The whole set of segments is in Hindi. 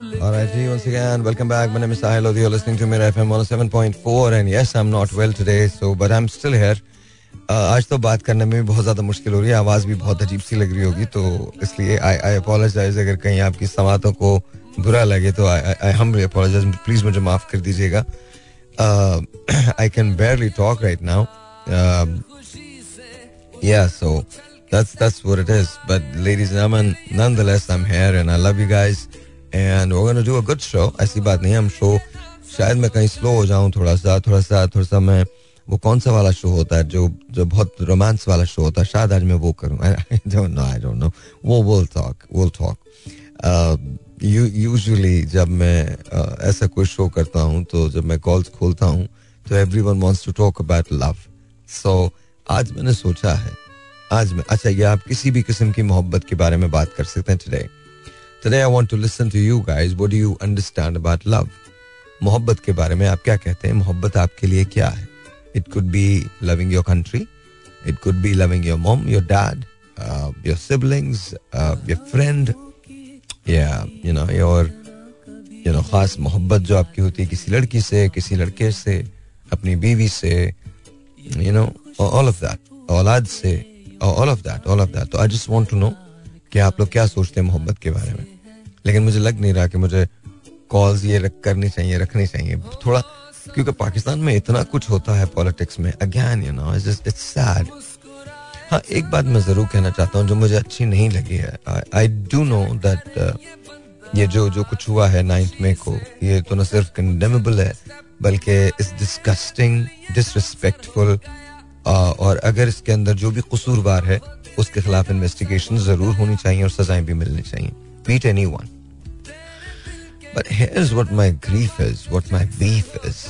All right, see once again. Welcome back. My name is Sahil You're listening to me FM 107.4. And yes, I'm not well today, so but I'm still here. Uh, आज तो बात करने में भी बहुत ज़्यादा मुश्किल हो रही है आवाज़ भी बहुत अजीब सी लग रही होगी तो इसलिए अगर कहीं आपकी समातों को बुरा लगे तो प्लीज़ मुझे माफ़ कर दीजिएगा I can barely talk right now so that's that's where it is but ladies we're going to do a good ऐसी बात नहीं है हम शो शायद मैं कहीं स्लो हो जाऊँ थोड़ा सा थोड़ा सा थोड़ा सा मैं वो कौन सा वाला शो होता है जो जो बहुत रोमांस वाला शो होता है शायद आज मैं वो करूँ। I don't know I don't know वो will talk will talk usually जब मैं uh, ऐसा कोई शो करता हूँ तो जब मैं कॉल्स खोलता हूँ तो everyone wants to talk about love so आज मैंने सोचा है आज मैं अच्छा ये आप किसी भी किस्म की मोहब्बत के बारे में बात कर सकते हैं today today I want to listen to you guys what do you understand about love मोहब्बत के बारे में आप क्या कहते हैं? मोहब्बत आपके लिए क्या है? It could be loving your country it could be loving your mom your dad your siblings your friend या you know your you know खास मोहब्बत जो आपकी होती है किसी लड़की से, किसी लड़के से, अपनी बीवी से you know all of that औलाद से all of that all of that तो I just want to know कि आप लोग क्या सोचते हैं मोहब्बत के बारे में? लेकिन मुझे लग नहीं रहा कि मुझे कॉल्स ये रख करनी चाहिए, रखनी चाहिए। थोड़ा, क्योंकि पाकिस्तान में इतना कुछ होता है पॉलिटिक्स में। Again you know it's it's sad हाँ एक बात मैं ज़रूर कहना चाहता हूँ जो मुझे अच्छी नहीं लगी है। आई डू नो दैट ये जो जो कुछ हुआ है नाइन्थ मे को, ये तो न सिर्फ़ कंडेमेबल है, बल्कि इस डिस्कस्टिंग डिसरिस्पेक्टफुल और अगर इसके अंदर जो भी कसूरवार है, उसके खिलाफ इन्वेस्टिगेशन ज़रूर होनी चाहिए और सजाएँ भी मिलनी चाहिए। Beat anyone but here's what grief is what my beef is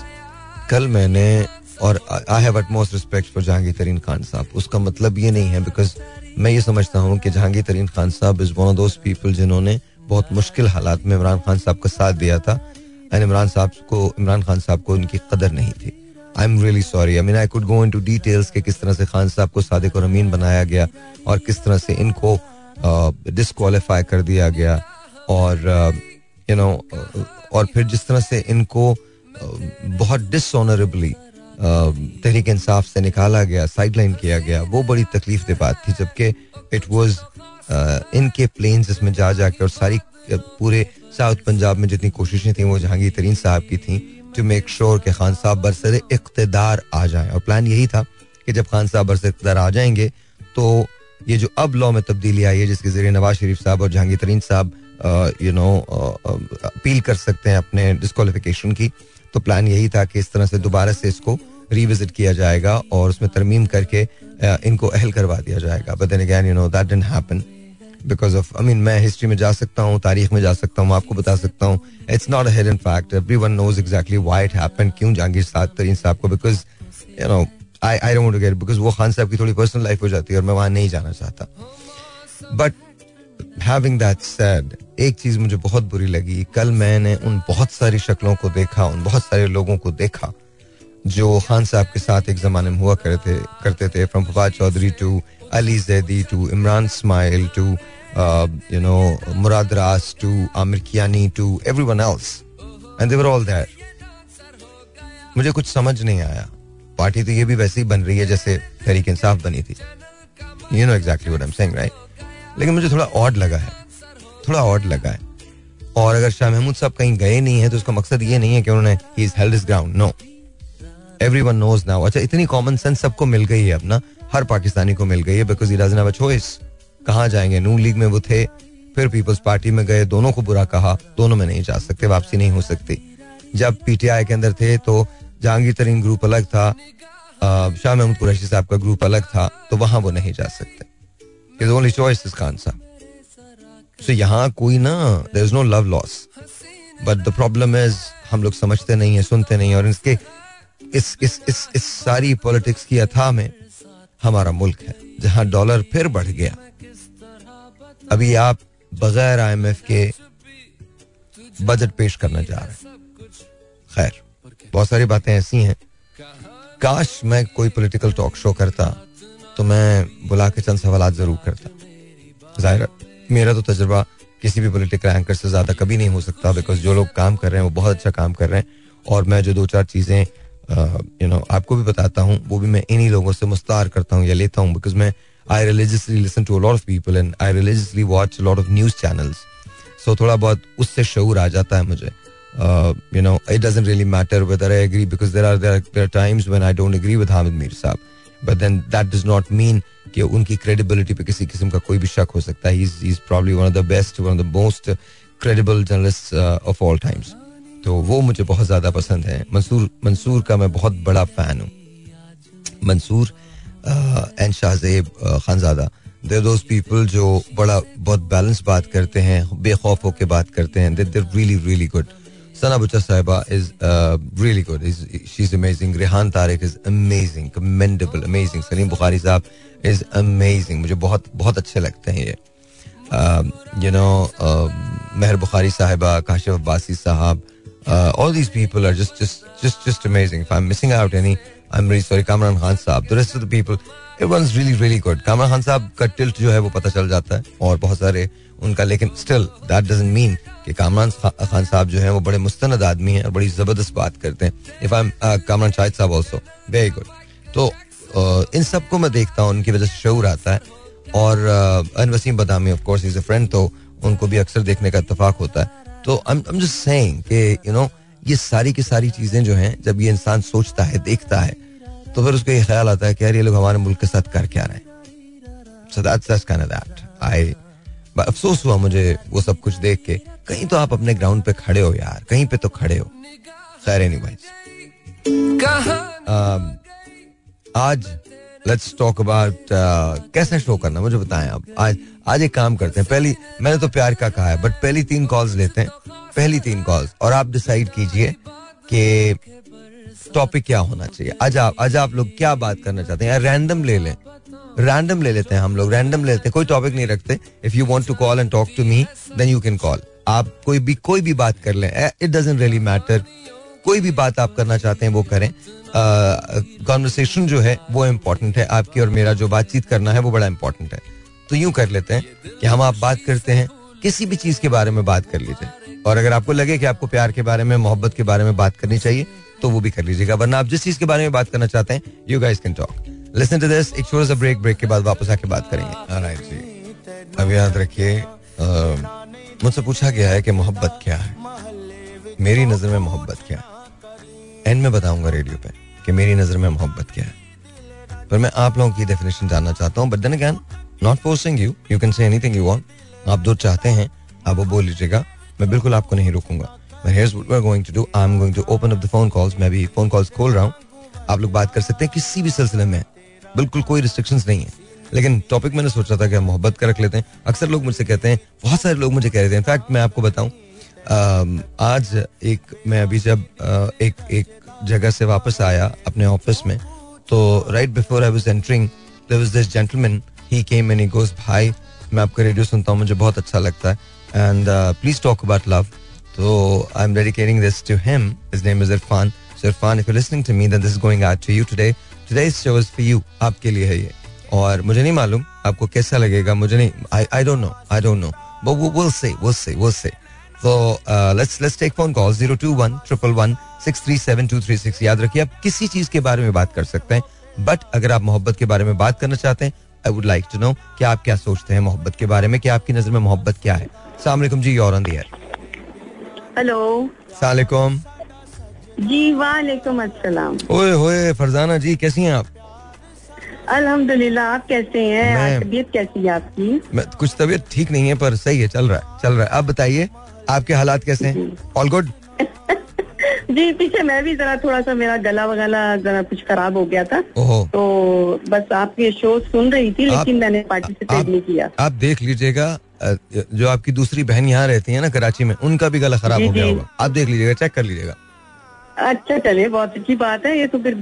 कल मैंने, और I have most respect for Jahangir Tareen Khan sahab. उसका मतलब ये नहीं है बिकॉज़ मैं ये समझता हूँ कि Jahangir Tareen Khan sahab is one of those people जिन्होंने बहुत मुश्किल हालात में इमरान खान साहब का साथ दिया था। एंड इमरान साहब को, इमरान खान साहब को उनकी कदर नहीं थी। I am really sorry I mean I could go into details के किस तरह से खान साहब को सादिक और अमीन बनाया गया और किस तरह से इनको डिसक्वालीफाई कर दिया गया और यू नो और फिर जिस तरह से इनको बहुत डिसऑनरेबली तहरीक इंसाफ से निकाला गया साइडलाइन किया गया, वो बड़ी तकलीफ़ दे बात थी जबकि इट वॉज़ इनके प्लेन्स इसमें जा जाके और सारी पूरे साउथ पंजाब में जितनी कोशिशें थी वो जहांगीर तरीन साहब की थी। टू मेक श्योर कि खान साहब बरसर इकतदार आ जाए। और प्लान यही था कि जब खान साहब बरसर इकतदार आ जाएँगे तो ये जो अब लॉ में तब्दीली आई है, जिसके ज़रिए नवाज़ शरीफ साहब और जहांगीर तरीन साहब यू नो अपील कर सकते हैं अपने डिस्कालिफिकेशन की तो प्लान यही था कि इस तरह से दोबारा से इसको रिविजिट किया जाएगा और उसमें तरमीम करके इनको अहल करवा दिया जाएगा। But then you know that didn't happen because of I mean मैं हिस्ट्री में जा सकता हूँ, तारीख में जा सकता हूँ आपको बता सकता हूँ। It's not a hidden fact everyone knows exactly why it happened क्यों जहांगीर साहब तरीन साहब को? Because you know I I don't get because वो खान साहब की थोड़ी पर्सनल लाइफ हो जाती है और मैं वहाँ नहीं जाना चाहता। बट हैविंग दैट सेड एक चीज़ मुझे बहुत बुरी लगी। कल मैंने उन बहुत सारी शक्लों को देखा, उन बहुत सारे लोगों को देखा, जो खान साहब के साथ एक जमाने में हुआ करते करते थे from Fawad Chaudhry to Ali Zaidi to Imran Ismail to you know Murad Raj to Aamir Kiani to everyone else and they were all that मुझे कुछ समझ नहीं आया। पार्टी तो ये भी वैसे ही बन रही है जैसे तहरीक इंसाफ बनी थी। You know exactly what I am saying right लेकिन मुझे थोड़ा ऑड लगा है। थोड़ा ऑड लगा है। और अगर शाह महमूद साहब कहीं गए नहीं है तो उसका मकसद ये नहीं है कि उन्होंने ही is held ground no everyone knows now अच्छा इतनी कॉमन सेंस सबको मिल गई है अपना हर पाकिस्तानी को मिल गई है बिकॉज़ हैव चॉइस कहाँ जाएँगे? नू लीग में वो थे, फिर पीपल्स पार्टी में गए, दोनों को बुरा कहा, दोनों में नहीं जा सकते, वापसी नहीं हो सकती। जब पीटीआई के अंदर थे तो जहांगीर तरीन ग्रुप अलग था शाह महमूद कुरैशी साहब का ग्रुप अलग था तो वहाँ वो नहीं जा सकते। ओनली चॉइस इज़ खान साहब सो यहाँ कोई ना there is no love lost but the problem is हम लोग समझते नहीं है, सुनते नहीं है, और इसके, इस इस इस इस सारी पॉलिटिक्स की अथा में हमारा मुल्क है, जहाँ डॉलर फिर बढ़ गया। अभी आप बगैर आईएमएफ के बजट पेश करना जा रहे हैं। खैर, बहुत सारी बातें ऐसी हैं। काश मैं कोई पॉलिटिकल टॉक शो करता तो मैं बुला के चंद सवाल ज़रूर करता। ज़ाहिर मेरा तो तजर्बा किसी भी पोलिटिकल एंकर से ज़्यादा कभी नहीं हो सकता बिकॉज़ जो लोग काम कर रहे हैं, वो बहुत अच्छा काम कर रहे हैं, और मैं जो दो चार चीज़ें यू नो आपको भी बताता हूँ, वो भी मैं इन्हीं लोगों से मुस्तार करता हूँ या लेता हूँ बिकॉज़ मैं I religiously listen to lot of people and I religiously watch lot of news channels so थोड़ा बहुत उससे शूर आ जाता है मुझे। You know it doesn't really matter whether I agree because there are there times when I don't agree with Hamid Mir sahab. But then that does not mean कि उनकी क्रेडिबिलिटी पे किसी किस्म का कोई भी शक हो सकता है। One best one of the most credible journalist of all times तो वो मुझे बहुत ज़्यादा पसंद है। मंसूर मंसूर का मैं बहुत बड़ा फ़ैन हूँ। Mansoor and Shahzeb Khanzada there those people जो बड़ा, बहुत बैलेंस बात करते हैं, बेखौफ होकर बात करते हैं। There really really good Sana Bucha sahiba is really good is she is amazing Rehan Tariq is amazing commendable amazing Saleem Bukhari sahab is amazing मुझे बहुत बहुत अच्छे लगते हैं ये। You know Mehar Bukhari sahiba, Kashif Abbasi sahab people are just just just just amazing if I am missing out any I am really sorry Kamran Khan sahab the rest of the people it was really really good Kamran Khan sahab का टिल्ट जो है वो पता चल जाता है और बहुत सारे उनका लेकिन स्टिल दैट डजंट मीन कि कामरान खान साहब जो है वो बड़े मुस्तनद आदमी हैं और बड़ी ज़बरदस्त बात करते हैं if I am Kamran Shahid sahab also very good तो uh, इन सबको मैं देखता हूँ उनकी वजह से शौर आता है और अन Waseem Badami of course is a friend तो उनको भी अक्सर देखने का इतफाक होता है तो आई एम जस्ट सेइंग कि यू नो ये सारी की सारी चीज़ें जो हैं जब ये इंसान सोचता है देखता है तो फिर उसको ये ख्याल आता है कि यार ये लोग हमारे मुल्क के साथ कर क्या रहे हैं। So that's that's kind of that I अफसोस हुआ मुझे वो सब कुछ देख के। कहीं तो आप अपने ग्राउंड पे खड़े हो यार कहीं पे तो खड़े हो। खैर नहीं भाई आज लेट्स टॉक अबाउट कैसे शो करना, मुझे बताएँ आप। आज आज एक काम करते हैं। पहली, मैंने तो प्यार का कहा है बट पहली तीन कॉल्स लेते हैं। पहली तीन कॉल्स और आप डिसाइड कीजिए कि टॉपिक क्या होना चाहिए। आज आप आज आप लोग क्या बात करना चाहते हैं? रैंडम ले लें। रैंडम ले लेते हैं हम लोग। रैंडम लेते हैं। कोई टॉपिक नहीं रखते। If you want to call and talk to me then you can call आप कोई भी कोई भी बात कर लें। इट डजेंट रियली मैटर कोई भी बात आप करना चाहते हैं, वो करें। कॉन्वर्सेशन जो है, वो इम्पोर्टेंट है। आपकी और मेरा जो बातचीत करना है, वो बड़ा इंपॉर्टेंट है। तो यूँ कर लेते हैं कि हम आप बात करते हैं, किसी भी चीज़ के बारे में बात कर लीजिए। और अगर आपको लगे कि आपको प्यार के बारे में, मोहब्बत के बारे में बात करनी चाहिए तो वो भी कर लीजिएगा। वरना आप जिस चीज़ के बारे में बात करना चाहते हैं you guys can talk listen to this एक छोटा सा ब्रेक ब्रेक के बाद वापस आके बात करेंगे। जी, अब याद रखिए मुझसे पूछा गया है कि मोहब्बत क्या है? मेरी नज़र में मोहब्बत क्या है? एंड में बताऊँगा रेडियो पे कि मेरी नज़र में मोहब्बत क्या है। पर मैं आप लोगों की डेफिनेशन जानना चाहता हूँ but then again not forcing you you can say anything you want आप जो चाहते हैं, आप वो बोल लीजिएगा। मैं बिल्कुल आपको नहीं रोकूँगा। Going to do I am going to open up the phone calls मैं भी फ़ोन कॉल्स खोल रहा हूँ। आप लोग बात कर सकते हैं, किसी भी सिलसिले में। बिल्कुल कोई रिस्ट्रिक्शंस नहीं है। लेकिन टॉपिक मैंने सोचा था कि हम मोहब्बत का रख लेते हैं। अक्सर लोग मुझसे कहते हैं, बहुत सारे लोग मुझे कह रहे थे। इनफैक्ट मैं आपको बताऊँ आज एक, मैं अभी जब एक एक जगह से वापस आया अपने ऑफ़िस में तो right before I was entering there was this gentleman he came and he goes भाई मैं आपका रेडियो सुनता हूँ, मुझे बहुत अच्छा लगता है and please talk about love तो I am dedicating this to him his name is Irfan so Irfan if you listening to me then this is going out to you today today's show is for you आपके लिए है ये। और मुझे नहीं मालूम आपको कैसा लगेगा, मुझे नहीं I I don't know I don't know but वो will say will say will say तो let's let's take phone call zero two one triple one six three seven two three six याद रखिए आप किसी चीज़ के बारे में बात कर सकते हैं बट अगर आप मोहब्बत के बारे में बात करना चाहते हैं I would like to know कि आप क्या सोचते हैं मोहब्बत के बारे में कि आपकी नज़र में मोहब्बत क्या है? सलाम जी और ऑन द हेलो सलाम जी वालेकुम अस्सलाम. ओए होए फरजाना जी कैसी हैं आप? अल्हम्दुलिल्लाह आप कैसे हैं? तबीयत कैसी है आपकी? मैं कुछ तबीयत ठीक नहीं है पर सही है चल रहा है चल रहा है। आप बताइए आपके हालात कैसे हैं? ऑल गुड जी पीछे मैं भी जरा थोड़ा सा मेरा गला वगैरह जरा कुछ खराब हो गया था। तो बस आपके शो सुन रही थी लेकिन मैंने पार्टिसिपेट नहीं किया। आप देख लीजिएगा जो आपकी दूसरी बहन यहाँ रहती है ना कराची में उनका भी गला खराब हो गया होगा। आप देख लीजिएगा चेक कर लीजिएगा। अच्छा चले बहुत अच्छी बात है। ये तो फिर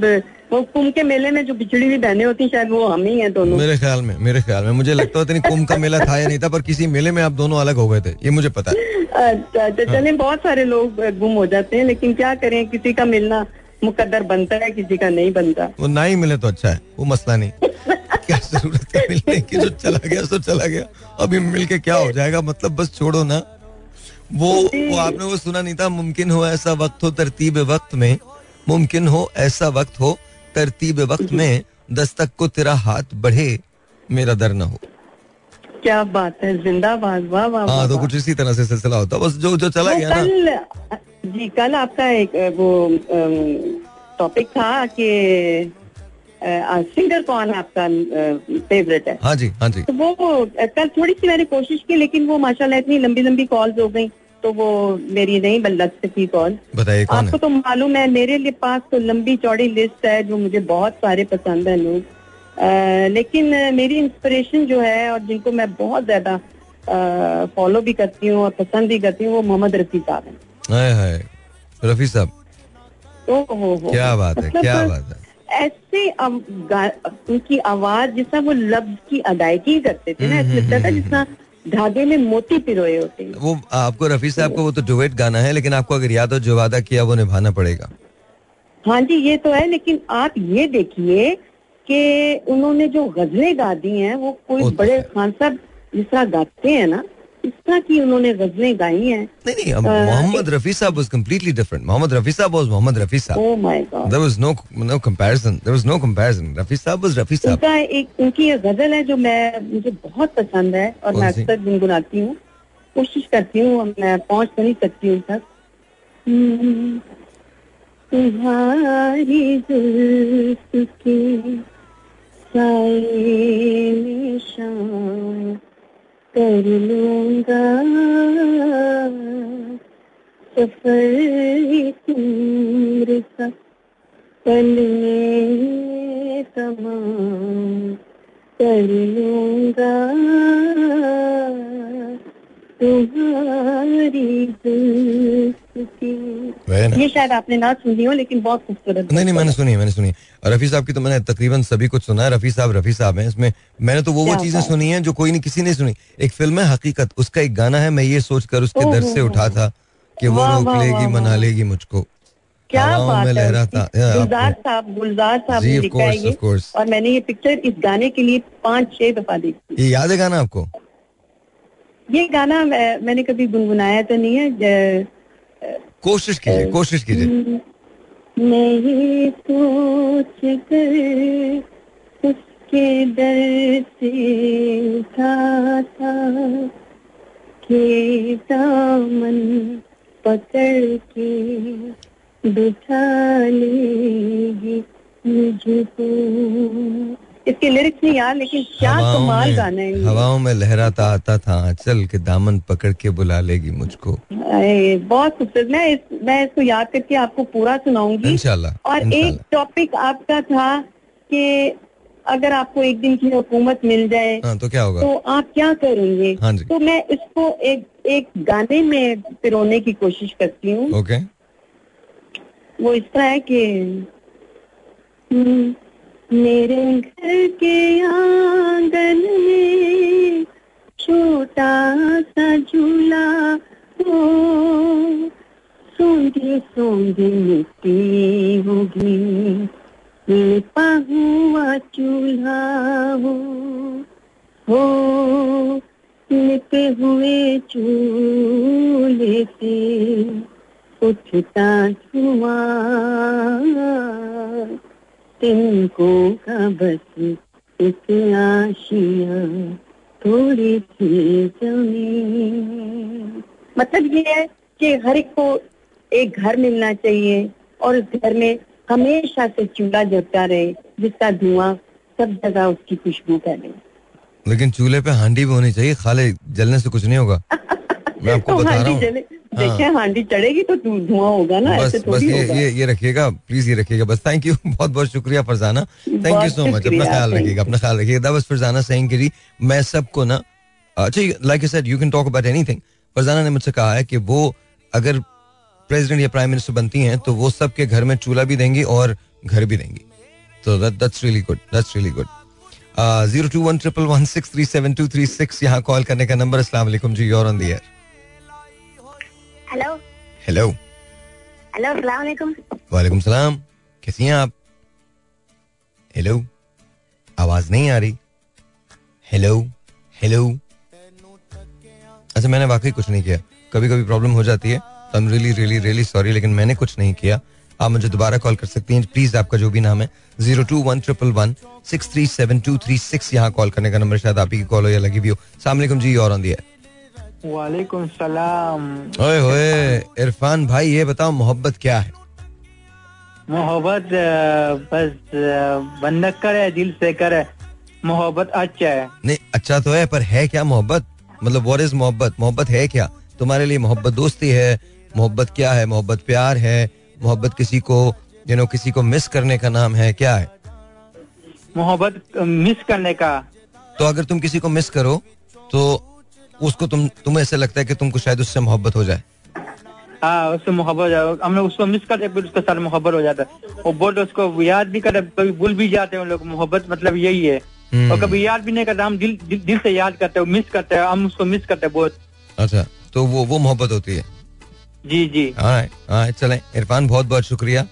वो कुंभ के मेले में जो बिछड़ी हुई बहने होती हैं शायद वो हम ही हैं दोनों। मेरे ख्याल में मेरे ख्याल में। मुझे लगता है कुंभ का मेला था या नहीं था पर किसी मेले में आप दोनों अलग हो गए थे ये मुझे पता है। अच्छा अच्छा चले बहुत सारे लोग गुम हो जाते हैं लेकिन क्या करें किसी का मिलना मुकद्दर बनता है किसी का नहीं बनता। वो ना ही मिले तो अच्छा है वो मसला नहीं। क्या ज़रूरत है मिलने की जो चला गया सो चला गया। अभी मिल के क्या हो जाएगा मतलब बस छोड़ो ना। वो वो आपने वो सुना नहीं था मुमकिन हो ऐसा वक्त हो तरतीब वक्त में मुमकिन हो ऐसा वक्त हो तरतीब वक्त में दस्तक को तेरा हाथ बढ़े मेरा दर न हो। क्या बात है जिंदाबाद वाह वाह हाँ तो कुछ इसी तरह से सिलसिला होता बस जो जो चला गया ना। जी कल आपका एक वो टॉपिक था कि सिंगर कौन आपका फेवरेट है? हाँ जी हाँ जी। तो वो कल थोड़ी सी मैंने कोशिश की लेकिन वो माशाल्लाह इतनी लंबी लंबी कॉल्स हो गई। तो वो मेरी नहीं बल लग सकी कॉल बताइए कौन आपको है? तो मालूम है मेरे लिए पास तो लंबी चौड़ी लिस्ट है जो मुझे बहुत सारे पसंद है लोग। लेकिन मेरी इंस्पिरेशन जो है और जिनको मैं बहुत ज़्यादा फॉलो भी करती हूँ और पसंद भी करती हूँ वो मोहम्मद रफी साहब हैं। रफी साहब। क्या बात है मतलब क्या बात है। ऐसे उनकी आवाज़ जिसना वो लफ्ज की अदायगी करते थे ना ऐसा लगता था जिसना धागे में मोती पिरोए होते हैं। वो आपको रफी साहब को वो तो डुवेट गाना है लेकिन आपको अगर याद हो जो वादा किया वो निभाना पड़ेगा। हाँ जी ये तो है लेकिन आप ये देखिए कि उन्होंने जो गजलें गा दी हैं वो कोई तो बड़े खान साहब जिस तरह गाते हैं ना इस तरह की उन्होंने गजलें गाई हैं। नहीं नहीं Mohammad Rafi sahab was completely different Mohammad Rafi sahab was Mohammad Rafi sahab. Oh my God there was no no comparison there was no comparison Rafi sahab was Rafi साहब। उनका एक उनकी एक गज़ल है जो मैं मुझे बहुत पसंद है और मैं अक्सर गुनगुनाती हूँ। कोशिश करती हूँ मैं पहुँच नहीं सकती हूँ तक। हम्म, तुम्हारी जुल्फ की कर लूँगा सफ़र उम्र का पल तमाम कर लूँगा। तुम्हारी ये शायद आपने ना सुनी हो लेकिन बहुत खूबसूरत नहीं नहीं मैंने सुनी मैंने सुनी रफी साहब की तो मैंने तकरीबन सभी कुछ सुना है। रफी साहब रफी साहब हैं इसमें। मैंने तो वो वो चीज़ें सुनी हैं जो कोई नहीं किसी ने सुनी। एक फ़िल्म है हकीकत। उसका एक गाना है मैं ये सोच कर उसके दर से उठा था कि वो रोक लेगी मना लेगी मुझको। क्या बात में लहरा था। गुलजार साहब गुलजार साहब ने लिखा है ये। और मैंने ये पिक्चर इस गाने के लिए पाँच छह दफ़ा देखी। ये याद है गाना आपको? ये गाना मैंने कभी गुनगुनाया तो नहीं है कोशिश कीजिए कोशिश कीजिए। नहीं सोच कर उसके दर से था था के दामन पकड़ के बिठा लेगी मुझको। इसके लिरिक्स नहीं यार लेकिन क्या कमाल गाना है हवाओं में लहराता आता था चल के दामन पकड़ के बुला लेगी मुझको। बहुत खूबसूरत। मैं इस, मैं इसको याद करके आपको पूरा सुनाऊँगी। इंशाल्लाह और एक टॉपिक आपका था कि अगर आपको एक दिन की हुकूमत मिल जाए हाँ, तो क्या होगा? तो आप क्या करेंगे? हाँ तो मैं इसको एक एक गाने में पिरोने की कोशिश करती हूँ। ओके। वो इस तरह है कि हम्म, मेरे घर के आँगन में छोटा सा झूला हो। सोंगे सोंगे मिट्टी होगी लिपा हुआ चूल्हा हो। हो लिपे हुए चूल्हे से उठता धुआँ। तिनको का बस एक आशिया थोड़ी सी ज़मीन मतलब ये है कि हर एक को एक घर मिलना चाहिए और उस घर में हमेशा से चूल्हा जलता रहे जिसका धुआँ सब जगह उसकी खुशबू फैले। लेकिन चूल्हे पे हांडी भी होनी चाहिए खाले जलने से कुछ नहीं होगा। मैं आपको तो बता रहा हूँ। हाँ। हांडी चढ़ेगी तो धुआँ होगा ना बस ऐसे बस ये ये ये रखिएगा प्लीज़ ये रखिएगा। बस थैंक यू बहुत बहुत शुक्रिया Farzana. Thank you so much अपना ख्याल रखिएगा अपना ख्याल रखिएगा। बस फरजाना सेइंग कि मैं सबको ना अच्छा like I said you can talk about anything Farzana ने मुझसे कहा है कि वो अगर प्रेसिडेंट या प्राइम मिनिस्टर बनती हैं तो वो सबके घर में चूल्हा भी देंगी और घर भी देंगी। तो that's really good that's really good zero two one triple one six three seven two three six यहाँ कॉल करने का नंबर असला जी और on the air hello hello hello अस्सलाम वालेकुम वालेकुम सलाम कैसी हैं आप? हेलो आवाज़ नहीं आ रही. हेलो हेलो अच्छा मैंने वाकई कुछ नहीं किया. कभी कभी प्रॉब्लम हो जाती है. तो I am really really really sorry लेकिन मैंने कुछ नहीं किया. आप मुझे दोबारा कॉल कर सकती हैं. प्लीज़ आपका जो भी नाम है zero two one triple one six three seven two three six यहाँ कॉल करने का नंबर शायद आप ही की कॉल हो या लगी भी हो. सलाम जी और दिया वालेकुम सलाम। ओए होए इरफान भाई ये बताओ मोहब्बत क्या है? मोहब्बत बस बंदा करे दिल से करे। मोहब्बत अच्छा है। नहीं अच्छा तो है पर है क्या मोहब्बत? मतलब वॉट इज़ मोहब्बत? मोहब्बत है क्या? तुम्हारे लिए मोहब्बत दोस्ती है? मोहब्बत क्या है? मोहब्बत प्यार है? मोहब्बत किसी को यू नो किसी को मिस करने का नाम है? क्या है? मोहब्बत मिस करने का। तो अगर तुम किसी को मिस करो तो उसको तुम तुम्हें ऐसे लगता है कि तुमको शायद उससे मोहब्बत हो जाए? हाँ उससे मोहब्बत हम लोग उसको मिस करते फिर उसके साथ मोहब्बत हो जाता है। और उसको याद भी करते कभी भूल भी जाते हैं लोग। मोहब्बत मतलब यही है। हम्म। और कभी याद भी नहीं करते हम दिल दिल, दिल से याद करते हैं मिस करते हैं हम उसको मिस करते हैं बहुत। अच्छा तो वो वो मोहब्बत होती है? जी जी। हाँ चले। इरफान बहुत बहुत शुक्रिया।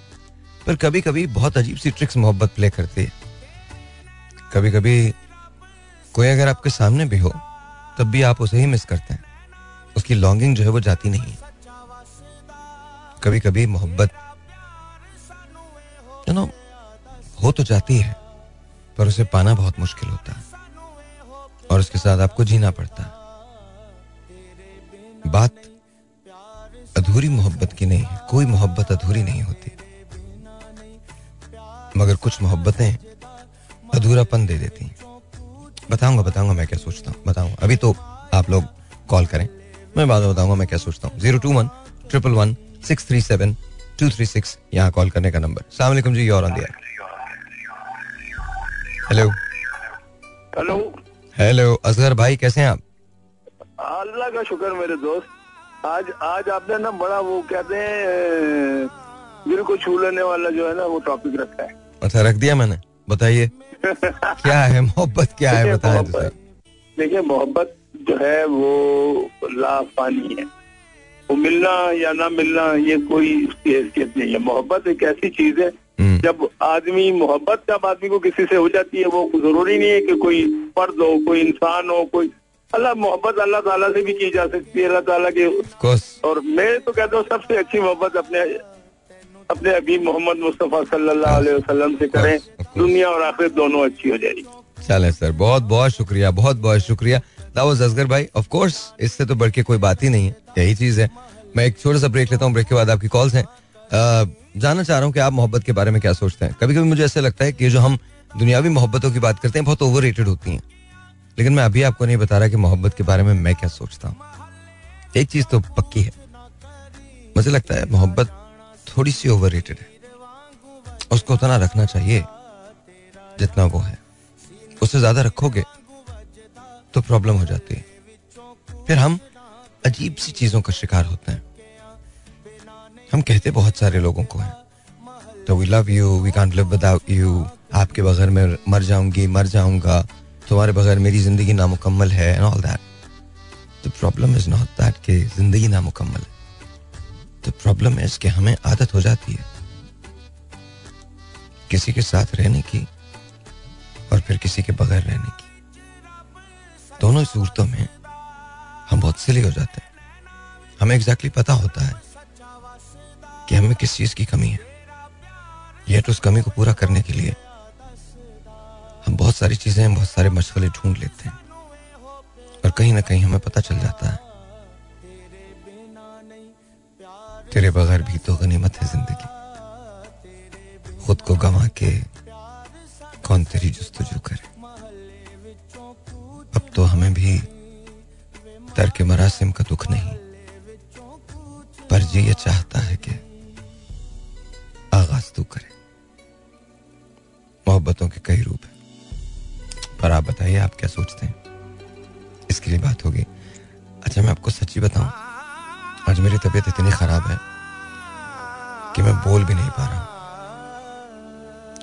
पर कभी कभी बहुत अजीब सी ट्रिक्स मोहब्बत प्ले करती है। कभी कभी कोई अगर आपके सामने भी हो तब भी आप उसे ही मिस करते हैं। उसकी लॉन्गिंग जो है वो जाती नहीं कभी कभी मोहब्बत यू नो हो तो जाती है, पर उसे पाना बहुत मुश्किल होता है। और उसके साथ आपको जीना पड़ता है। बात अधूरी मोहब्बत की नहीं है। कोई मोहब्बत अधूरी नहीं होती। मगर कुछ मोहब्बतें अधूरापन दे देती हैं। बताऊँगा बताऊँगा मैं क्या सोचता हूँ। बताऊँगा। अभी तो आप लोग कॉल करें। मैं बाद में बताऊँगा मैं क्या सोचता हूँ। Zero two one triple one six three seven two three six यहाँ कॉल करने का नंबर। सलामकुम जी और दिया हेलो हेलो हेलो असगर भाई कैसे हैं आप? अल्लाह का शुक्र मेरे दोस्त। आज आज आपने ना बड़ा वो कहते हैं दिल को छू लेने वाला जो है ना वो टॉपिक रखा है। अच्छा रख दिया मैंने। बताइए। क्या है? मोहब्बत क्या है? बताएँ देखिए मोहब्बत जो है वो लाफानी है। वो मिलना या ना मिलना ये कोई उसकी हैसियत नहीं है। मोहब्बत एक ऐसी चीज़ है हम्म। जब आदमी मोहब्बत जब आदमी को किसी से हो जाती है वो ज़रूरी नहीं है कि कोई फर्द हो कोई इंसान हो कोई अल्लाह मोहब्बत अल्लाह ताला से भी की जा सकती है अल्लाह ताला के और मैं तो कहता हूँ सबसे अच्छी मोहब्बत अपने अपने अभी मोहम्मद मुस्तफ़ा सल्लल्लाहु अलैहि वसल्लम से करें दुनिया और आखिर दोनों अच्छी हो जाएगी। चले सर बहुत बहुत शुक्रिया बहुत बहुत शुक्रिया। असगर भाई ऑफ़ कोर्स इससे तो बढ़ के कोई बात ही नहीं है यही चीज़ है। मैं एक छोटा सा ब्रेक लेता हूँ ब्रेक के बाद आपकी कॉल्स हैं। जानना चाह रहा हूँ कि आप मोहब्बत के बारे में क्या सोचते हैं। कभी कभी मुझे ऐसा लगता है कि जो हम दुनियावी मोहब्बतों की बात करते हैं बहुत ओवर होती हैं। लेकिन मैं अभी आपको नहीं बता रहा कि मोहब्बत के बारे में मैं क्या सोचता हूँ। एक चीज़ तो पक्की है। मुझे लगता है मोहब्बत थोड़ी सी ओवर रेटेड है। उसको उतना रखना चाहिए जितना वो है। उससे ज़्यादा रखोगे तो प्रॉब्लम हो जाती है। फिर हम अजीब सी चीज़ों का शिकार होते हैं। हम कहते बहुत सारे लोगों को हैं। तो we love you we can't live without you आपके बगैर मैं मर जाऊँगी, मर जाऊँगा, तुम्हारे बगैर मेरी ज़िंदगी नामुकम्मल है and all that the problem is not that कि ज़िंदगी नामुकम्मल है। प्रॉब्लम इज़ कि हमें आदत हो जाती है। किसी के साथ रहने की और फिर किसी के बगैर रहने की। दोनों सूरतों में हम बहुत सिली हो जाते हैं। हमें एग्जैक्टली exactly पता होता है कि हमें किस चीज़ की कमी है। यह तो उस कमी को पूरा करने के लिए हम बहुत सारी चीज़ें, बहुत सारे मशगले ढूंढ लेते हैं। और कहीं ना कहीं हमें पता चल जाता है तेरे बगैर भी तो गनीमत है ज़िंदगी। खुद को गंवा के कौन तेरी जस्तजू करे? अब तो हमें भी तर के मरासिम का दुख नहीं। पर जी ये चाहता है कि आगाज़ तू करे। मोहब्बतों के कई रूप है। पर आप बताइए, आप क्या सोचते हैं? इसके लिए बात होगी। अच्छा मैं आपको सच्ची बताऊँ आज मेरी तबीयत इतनी खराब है कि मैं बोल भी नहीं पा रहा।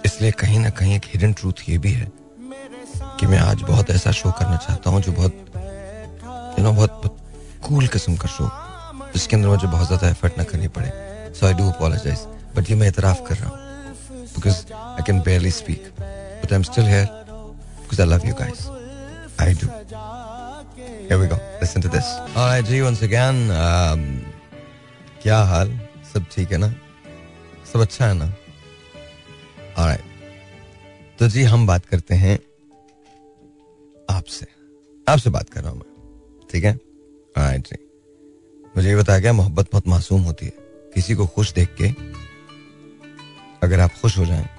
इसलिए कहीं ना कहीं एक हिडन ट्रूथ ये भी है कि मैं आज बहुत ऐसा शो करना चाहता हूँ जो बहुत यू नो बहुत, कूल किस्म का शो जिसके अंदर मुझे बहुत ज़्यादा एफर्ट ना करनी पड़े। So I do apologise but ये मैं इतराफ कर रहा हूँ because I can barely speak but I am still here because I love you guys I do. Here we go. Listen to this. All right, जी once again. Um, क्या हाल? सब ठीक है ना? सब अच्छा है ना? All right. तो जी हम बात करते हैं आपसे। आपसे बात कर रहा हूँ मैं। ठीक है? All right, जी मुझे ये बताया गया मोहब्बत बहुत मासूम होती है। किसी को खुश देख के अगर आप खुश हो जाएँ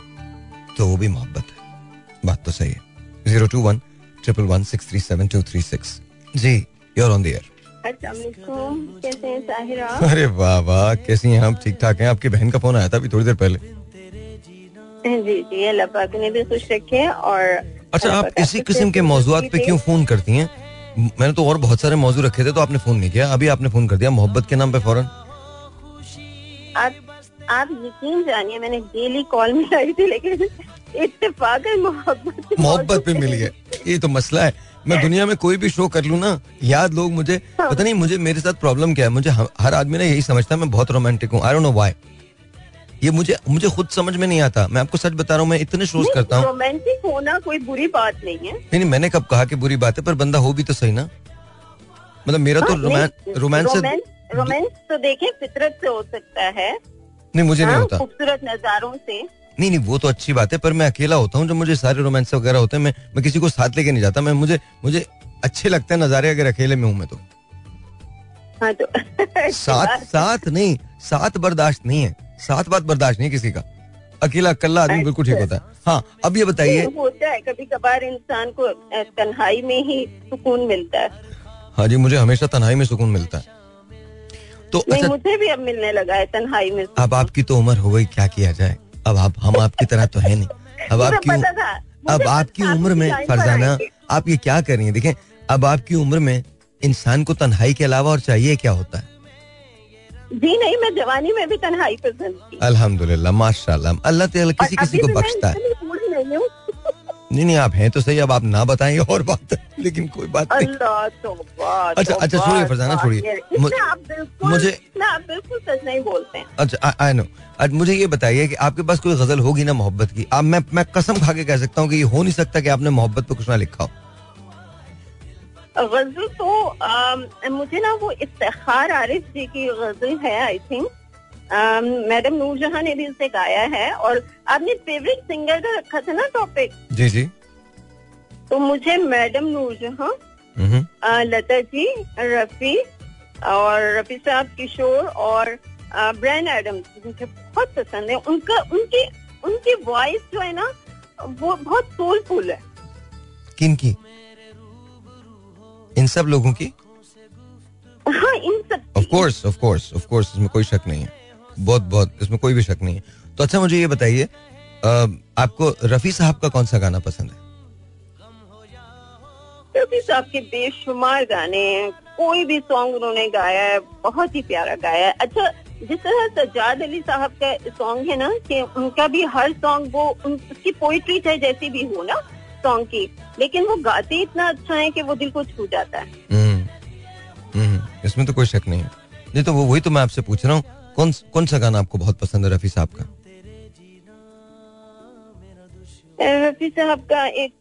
तो वो भी मोहब्बत है। बात तो सही है। Zero two one triple one six three seven two three six ji you're on the air कैसे हैं अरे वाह वाह कैसी हैं आप? ठीक ठाक हैं? आपकी बहन का फ़ोन आया था अभी थोड़ी देर पहले। जी जी अल्लाह पाक ने भी खुश रखे और अच्छा आप इसी किस्म के मौजूद पे क्यों फ़ोन करती हैं? मैंने तो और बहुत सारे मौजूद रखे थे तो आपने फ़ोन नहीं किया। अभी आपने फ़ोन कर दिया मोहब्बत के नाम पे फ़ौरन। आप आप यकीन जानिए मैंने डेली कॉल मिलाई थी लेकिन इत्तेफाक मोहब्बत मोहब्बत पे मिली है। ये तो मसला है। मैं दुनिया में कोई भी शो कर लूँ ना याद लोग मुझे हाँ। पता नहीं मुझे मेरे साथ प्रॉब्लम क्या है? मुझे हर आदमी ना यही समझता है मैं बहुत रोमांटिक हूँ। आई डोंट नो व्हाई ये मुझे मुझे खुद समझ में नहीं आता। मैं आपको सच बता रहा हूँ मैं इतने शोज़ करता हूँ। रोमांटिक होना कोई बुरी बात नहीं है। नहीं नहीं मैंने कब कहा कि बुरी बात है पर बंदा हो भी तो सही ना। मतलब मेरा तो हाँ, रोमांस रोमांस रोमांस तो देखें फितरत से हो सकता है। नहीं मुझे नहीं हाँ, होता। खूबसूरत नजारों से। नहीं नहीं वो तो अच्छी बात है पर मैं अकेला होता हूँ जब मुझे सारे रोमांस वगैरह होते हैं मैं मैं किसी को साथ लेके नहीं जाता मैं मुझे मुझे अच्छे लगते हैं नजारे अगर अकेले में हूँ मैं तो। हाँ तो साथ साथ नहीं साथ बर्दाश्त नहीं है साथ बात बर्दाश्त नहीं है किसी का। अकेला अकेला आदमी बिल्कुल ठीक होता है। हाँ अब ये बताइए होता है कभी कभार इंसान को तन्हाई में ही सुकून मिलता है। हाँ जी मुझे हमेशा तन्हाई में सुकून मिलता है। तो अच्छा मुझे भी अब मिलने लगा है तन्हाई में अब आपकी तो उम्र हो गई क्या किया जाए? अब आप हम आपकी तरह तो है नहीं। अब आपकी अब आपकी उम्र में फरजाना आप ये क्या कर रही हैं? देखें अब आपकी उम्र में इंसान को तन्हाई के अलावा और चाहिए क्या होता है? जी नहीं मैं जवानी में भी तन्हाई पसंद अलहमदुल्ला अल्हम्दुलिल्लाह माशाल्लाह अल्लाह किसी किसी को बख्शता है नहीं नहीं आप हैं तो सही अब आप ना बताएँगे और बात है लेकिन कोई बात नहीं। अल्लाह तौबा अच्छा, अच्छा, छोड़िए फरजाना, छोड़िए। मुझे- बिल्कुल सच नहीं बोलते हैं। अच्छा आई नो आज मुझे ये बताइए कि आपके पास कोई गज़ल होगी ना मोहब्बत की? आप मैं मैं कसम खा के कह सकता हूँ कि ये हो नहीं सकता कि आपने मोहब्बत पे कुछ ना लिखा हो। गज़ल तो मुझे ना वो इफ्तार आरिफ जी की गज़ल है आई थिंक मैडम नूरजहां ने भी उसे गाया है और आपने फेवरेट सिंगर का रखा था ना टॉपिक जी जी। तो मुझे मैडम नूरजहां हम्म। लता जी रफी और रफी साहब किशोर और ब्रैन एडम्स मुझे बहुत पसंद है। उनका उनकी उनकी वॉइस जो है ना वो बहुत सोलफुल है। किन की? इन सब लोगों की? हाँ इन सब of course of course of course इसमें कोई शक नहीं है। बहुत बहुत इसमें कोई भी शक नहीं है। तो अच्छा मुझे ये बताइए आपको रफी साहब का कौन सा गाना पसंद है? रफी साहब के बेशुमार गाने हैं। कोई भी सॉन्ग उन्होंने गाया है बहुत ही प्यारा गाया है। अच्छा जिस तरह सज्जाद अली साहब का सॉन्ग है ना कि उनका भी हर सॉन्ग वो उसकी पोइट्री चाहे जैसी भी हो ना सॉन्ग की लेकिन वो गाते इतना अच्छा है कि वो दिल को छू जाता है। हम्म, हम्म, इसमें तो कोई शक नहीं है। नहीं तो वो वही तो मैं आपसे पूछ रहा हूँ कौन कौन सा गाना आपको बहुत पसंद है रफी साहब का? रफी साहब का एक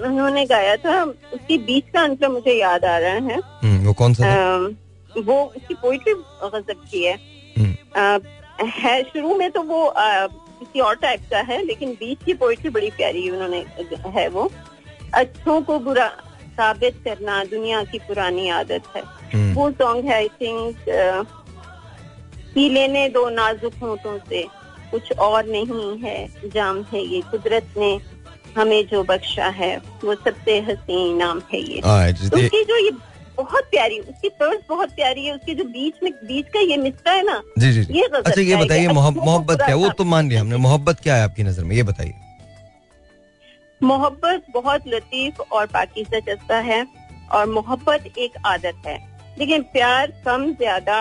उन्होंने गाया था उसकी बीच का अंतर मुझे याद आ रहा है। हम्म, वो कौन सा था? अम, वो उसकी पोइट्री गजब की है। हम्म, अ, है शुरू में तो वो अ, किसी और टाइप का है लेकिन बीच की पोइट्री बड़ी प्यारी उन्होंने है वो। अच्छों को बुरा साबित करना दुनिया की पुरानी आदत है। हम्म, वो सॉन्ग है आई थिंक पी लेने दो नाजुक होठों से। कुछ और नहीं है जाम है ये। कुदरत ने हमें जो बख्शा है वो सबसे हसीन नाम है ये। हाँ, उसकी जो ये बहुत प्यारी उसकी तर्ज बहुत प्यारी है उसकी जो बीच में बीच का ये मिसरा है ना जी जी। ये अच्छा ये बताइए अच्छों मोहब्बत क्या है? वो तो मान लिया हमने। मोहब्बत क्या है आपकी नज़र में? ये बताइए। मोहब्बत बहुत लतीफ और पाकिजा जज्बा है और मोहब्बत एक आदत है। लेकिन प्यार कम ज़्यादा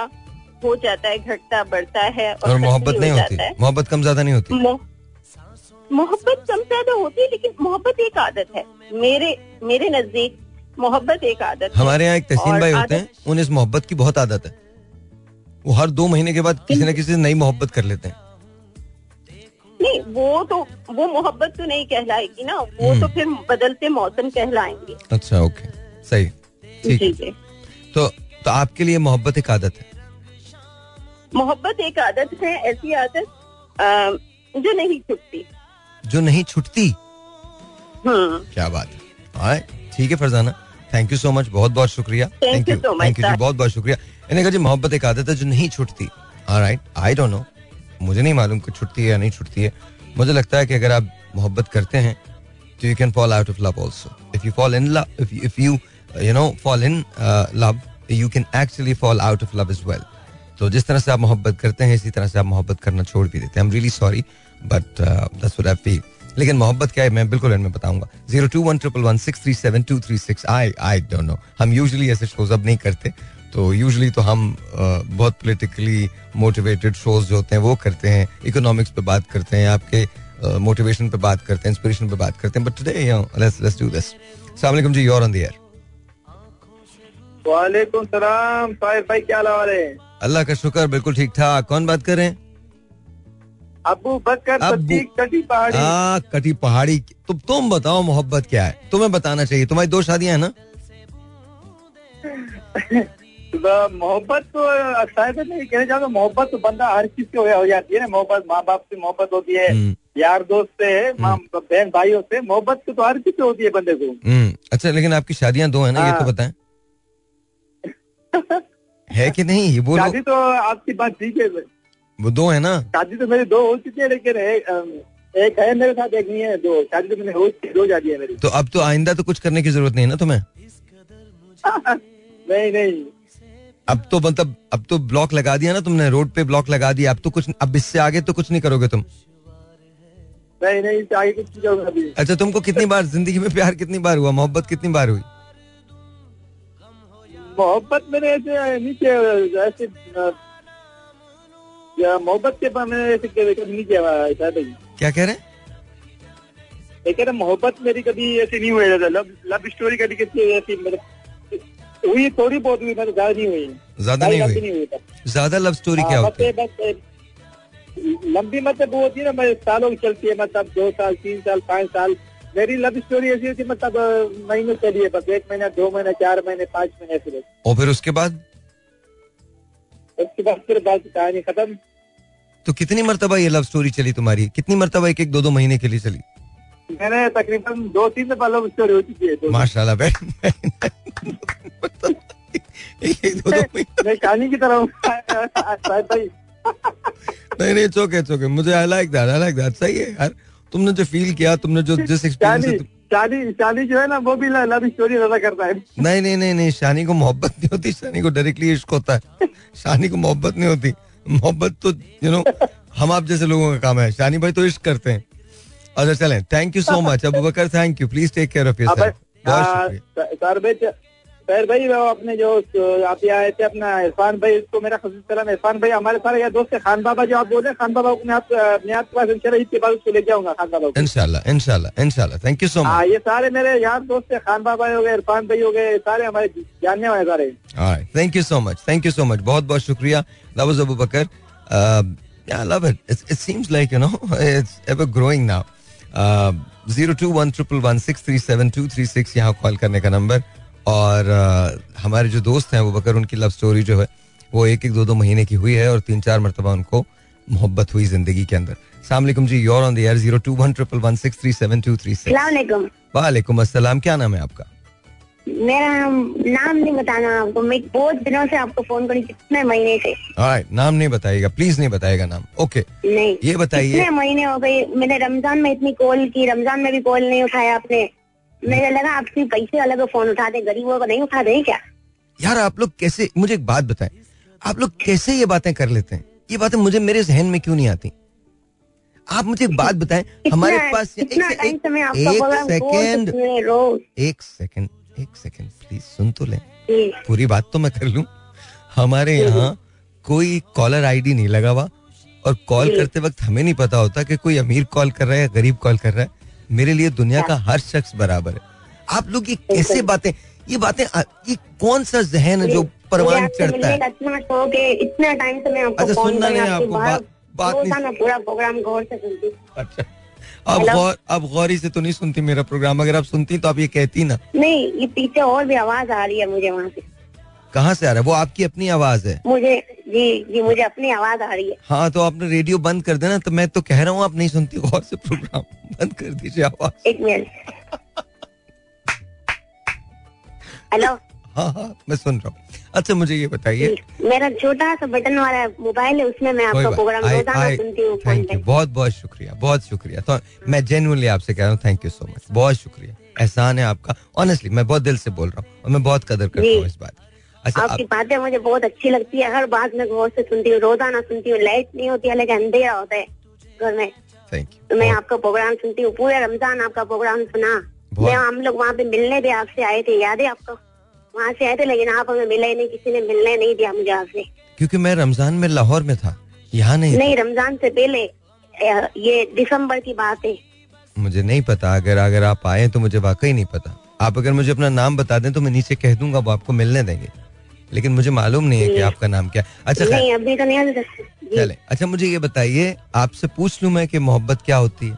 हो जाता है घटता बढ़ता है और, और मोहब्बत नहीं होती? मोहब्बत कम ज़्यादा नहीं होती? मोहब्बत कम ज़्यादा होती है लेकिन मोहब्बत एक आदत है। मेरे मेरे नज़दीक मोहब्बत एक आदत है। हमारे यहाँ एक तहसीन भाई होते हैं उन्हें इस मोहब्बत की बहुत आदत है। वो हर दो महीने के बाद किसी न किसी से नई मोहब्बत कर लेते हैं। नहीं वो तो वो मोहब्बत तो नहीं कहलाएगी ना। वो हम्म। तो फिर बदलते मौसम कहलाएँगे। अच्छा ओके। सही। ठीक है। तो तो आपके लिए मोहब्बत एक आदत है? मोहब्बत एक आदत है ऐसी आदत जो नहीं छुपती जो नहीं छुटती? हम्म। क्या बात है। ठीक है Farzana. Thank you so much बहुत बहुत शुक्रिया। So much, थैंक यू जी बहुत बहुत शुक्रिया। मैंने कहा जी मोहब्बत एक आदत है जो नहीं छुटती। राइट आई डोंट नो मुझे नहीं मालूम कि छुटती है या नहीं छुटती है। मुझे लगता है कि अगर आप मोहब्बत करते हैं तो you can fall out of love also if you fall in love if you you know fall in love you can actually fall out of love is well तो जिस तरह से आप मोहब्बत करते हैं इसी तरह से आप मोहब्बत करना छोड़ भी देते हैं। रियली सॉरी बट दैट्स लेकिन मोहब्बत क्या है? मैं बिल्कुल इनमें बताऊँगा। Zero two one triple one six three seven two three six I I don't know हम यूजली ऐसे शोज़ अब नहीं करते। तो यूजली तो हम uh, बहुत पोलिटिकली मोटिवेटेड शोज़ जो होते हैं वो करते हैं। इकोनॉमिक्स पे बात करते हैं आपके मोटिवेशन पे बात करते हैं इंस्पिरेशन पे बात करते हैं। But today let's let's do this ji you're on the air वालेकुम सलाम साहिब भाई क्या हाल है? अल्लाह का शुक्र बिल्कुल ठीक ठाक। कौन बात कर रहे हैं? अबू बकर अबू- कटी पहाड़ी। आ, कटी पहाड़ी। तो तुम बताओ मोहब्बत क्या है? तुम्हें बताना चाहिए। तुम्हारी दो शादियाँ हैं ना? मोहब्बत तो शायद नहीं कहना चाहता मोहब्बत तो बंदा हर चीज़ से हो हो जाती है ना। मोहब्बत माँ बाप से मोहब्बत होती है हम्म, यार दोस्त से माँ बहन भाइयों से मोहब्बत तो हर चीज़ से होती है बंदे को। हम्म, अच्छा लेकिन आपकी शादियाँ दो है ना ये तो हाँ। बताएँ। है कि नहीं? ये बोलो। शादी तो आपकी बात ठीक है वो दो है ना? शादी तो मेरी दो हो चुकी है लेकिन एक, है मेरे साथ एक नहीं है दो। शादी तो मैंने हो चुकी दो शादी है मेरी। तो अब तो आइंदा तो कुछ करने की ज़रूरत नहीं है ना तुम्हें? नहीं नहीं। अब तो मतलब अब तो ब्लॉक लगा दिया ना तुमने रोड पे ब्लॉक लगा दिया। अब तो कुछ अब इससे आगे तो कुछ नहीं करोगे तुम। नहीं नहीं आगे कुछ नहीं करूँगा अभी। अच्छा तुमको कितनी बार ज़िंदगी में प्यार कितनी बार हुआ? मोहब्बत कितनी बार हुई? मोहब्बत मैंने ऐसे नीचे ऐसे या मोहब्बत के बाद मैंने ऐसे कभी कभी नहीं किया शायद भाई क्या कह रहे हैं? कह रहे मोहब्बत मेरी कभी ऐसी नहीं हुई लव लव स्टोरी कभी कितनी ऐसी मतलब हुई थोड़ी बहुत हुई मतलब ज़्यादा नहीं हुई ज़्यादा नहीं हुई। ज़्यादा लव स्टोरी हाँ, क्या होती है? बस लंबी मतलब वो होती है ना मतलब सालों की चलती है मतलब दो साल तीन साल पाँच साल मेरी लव स्टोरी ऐसी है मतलब महीनों चली है बस एक महीना दो महीना चार महीने पाँच महीने ऐसे बस और फिर उसके बाद? उसके बाद फिर बात कहानी खत्म। तो कितनी मरतबा ये लव स्टोरी चली तुम्हारी? कितनी मरतबा एक एक दो दो महीने के लिए चली? मैंने तकरीबन दो तीन दफ़ा लव स्टोरी हो चुकी है माशाल्लाह बैठ एक एक दो दो मैं कहानी की तरह नहीं नहीं चौके चौके मुझे I like that I like that सही है यार। तुमने जो फील किया तुमने जो जिस एक्सपीरियंस. शादी शादी जो है ना वो भी लव स्टोरी ज़्यादा करता है। नहीं नहीं नहीं नहीं शानी को मोहब्बत नहीं होती शानी को डायरेक्टली इश्क होता है। शानी को मोहब्बत नहीं होती। मोहब्बत तो यू नो हम आप जैसे लोगों का काम है। शानी भाई तो इश्क करते हैं। अच्छा चलें। थैंक यू सो मच अब Bakar thank you please take care of your self बहुत शुक्रिया। सर भाई वो अपने जो आप यहाँ आए थे अपना इरफान भाई इसको मेरा सलाम इरफान भाई हमारे सारे यार दोस्त है खान बाबा जो आप बोल रहे हैं खान बाबा को मैं आप मैं आपके पास इंशाल्लाह ईद के बाद उसको लेके आऊँगा खान बाबा इंशाल्लाह इंशाल्लाह इंशाल्लाह। थैंक यू सो हाँ मच ये सारे मेरे यार दोस्त है खान बाबा हो गए इरफान भाई हो गए सारे हमारे जानने वाले सारे। Thank you so much thank you so much बहुत बहुत शुक्रिया। Was Abu Bakar yeah I love it. It, it seems like you know it's ever growing now. Three seven two three six यहाँ कॉल करने का नंबर और uh, हमारे जो दोस्त हैं वो बकर उनकी लव स्टोरी जो है वो एक एक दो दो महीने की हुई है और तीन चार मरतबा उनको मोहब्बत हुई ज़िंदगी के अंदर। सलामकुम जी you're on the air zero two one triple one six three seven two three six वालेकुम। अस्सलाम क्या नाम है आपका? मेरा नाम नाम नहीं बताना आपको मैं बहुत दिनों से आपको फ़ोन करी कितने महीने से? नाम नहीं बताइएगा प्लीज़ नहीं बताएगा नाम। ओके नहीं। ये बताइए। कितने महीने हो गए मैंने रमज़ान में इतनी कॉल की रमज़ान में भी कॉल नहीं उठाया आपने। मुझे लगा आपके पैसे अलग फ़ोन उठाते गरीबों को नहीं उठाते हैं क्या? यार आप लोग कैसे मुझे एक बात बताएँ। आप लोग कैसे ये बातें कर लेते हैं? ये बातें मुझे मेरे जहन में क्यों नहीं आती? आप मुझे एक बात बताएँ हमारे पास एक, एक रोज सेकेंड एक सेकेंड एक सेकेंड प्लीज़ सुन तो ले। पूरी बात तो मैं कर लूँ। हमारे यहाँ कोई कॉलर आईडी नहीं लगा हुआ और कॉल करते वक्त हमें नहीं पता होता कि कोई अमीर कॉल कर रहा है या गरीब कॉल कर रहा है। मेरे लिए दुनिया का हर शख्स बराबर है। आप लोग ये कैसे बातें ये बातें ये कौन सा जहन है जो परवान चढ़ता है? इतना शौक इतना टाइम से मैं अच्छा सुनना नहीं आपको बात बात नहीं। पूरा प्रोग्राम गौर से सुनती। अच्छा अब गौर अब गौरी से तो नहीं सुनती मेरा प्रोग्राम अगर आप सुनती तो आप ये कहती ना। नहीं ये पीछे और भी आवाज़ आ रही है मुझे वहाँ से। कहाँ से आ रहा है? वो आपकी अपनी आवाज़ है। मुझे जी जी मुझे अपनी आवाज़ आ रही है। हाँ तो आपने रेडियो बंद कर देना तो मैं तो कह रहा हूँ आप नहीं सुनती गौर से प्रोग्राम बंद कर दीजिए आवाज़। एक मिनट। हेलो? हाँ हाँ मैं सुन रहा हूँ। अच्छा मुझे ये बताइए। मेरा छोटा सा बटन वाला मोबाइल है उसमें मैं आपका प्रोग्राम रोज़ाना सुनती हूँ थैंक यू बहुत बहुत शुक्रिया बहुत शुक्रिया। तो मैं जेनुअनली आपसे कह रहा हूँ थैंक यू सो मच बहुत शुक्रिया। एहसान है आपका ऑनेस्टली मैं बहुत दिल से बोल रहा हूँ और मैं बहुत कदर करता हूँ इस बात अच्छा आपकी बातें मुझे बहुत अच्छी लगती है हर बात में गौर से सुनती हूँ रोज़ाना सुनती हूँ लाइट नहीं होती है लेकिन अंधेरा होता है घर में। थैंक यू तो मैं आपका प्रोग्राम सुनती हूँ पूरे रमज़ान आपका प्रोग्राम सुना। मैं हम लोग वहाँ पे मिलने भी आपसे आए थे याद है आपको? वहाँ से आए थे लेकिन आप हमें मिले नहीं किसी ने मिलने नहीं दिया मुझे आपसे। क्योंकि मैं रमज़ान में लाहौर में था यहाँ नहीं नहीं रमज़ान से पहले ये दिसंबर की बात है। मुझे नहीं पता अगर अगर आप आए तो मुझे वाकई नहीं पता। आप अगर मुझे अपना नाम बता दें तो मैं नीचे कह दूँगा वो आपको मिलने देंगे। लेकिन मुझे मालूम नहीं है कि आपका नाम क्या अच्छा नहीं अभी तो नहीं चले। अच्छा मुझे ये बताइए आपसे पूछ लू मैं कि मोहब्बत क्या होती है?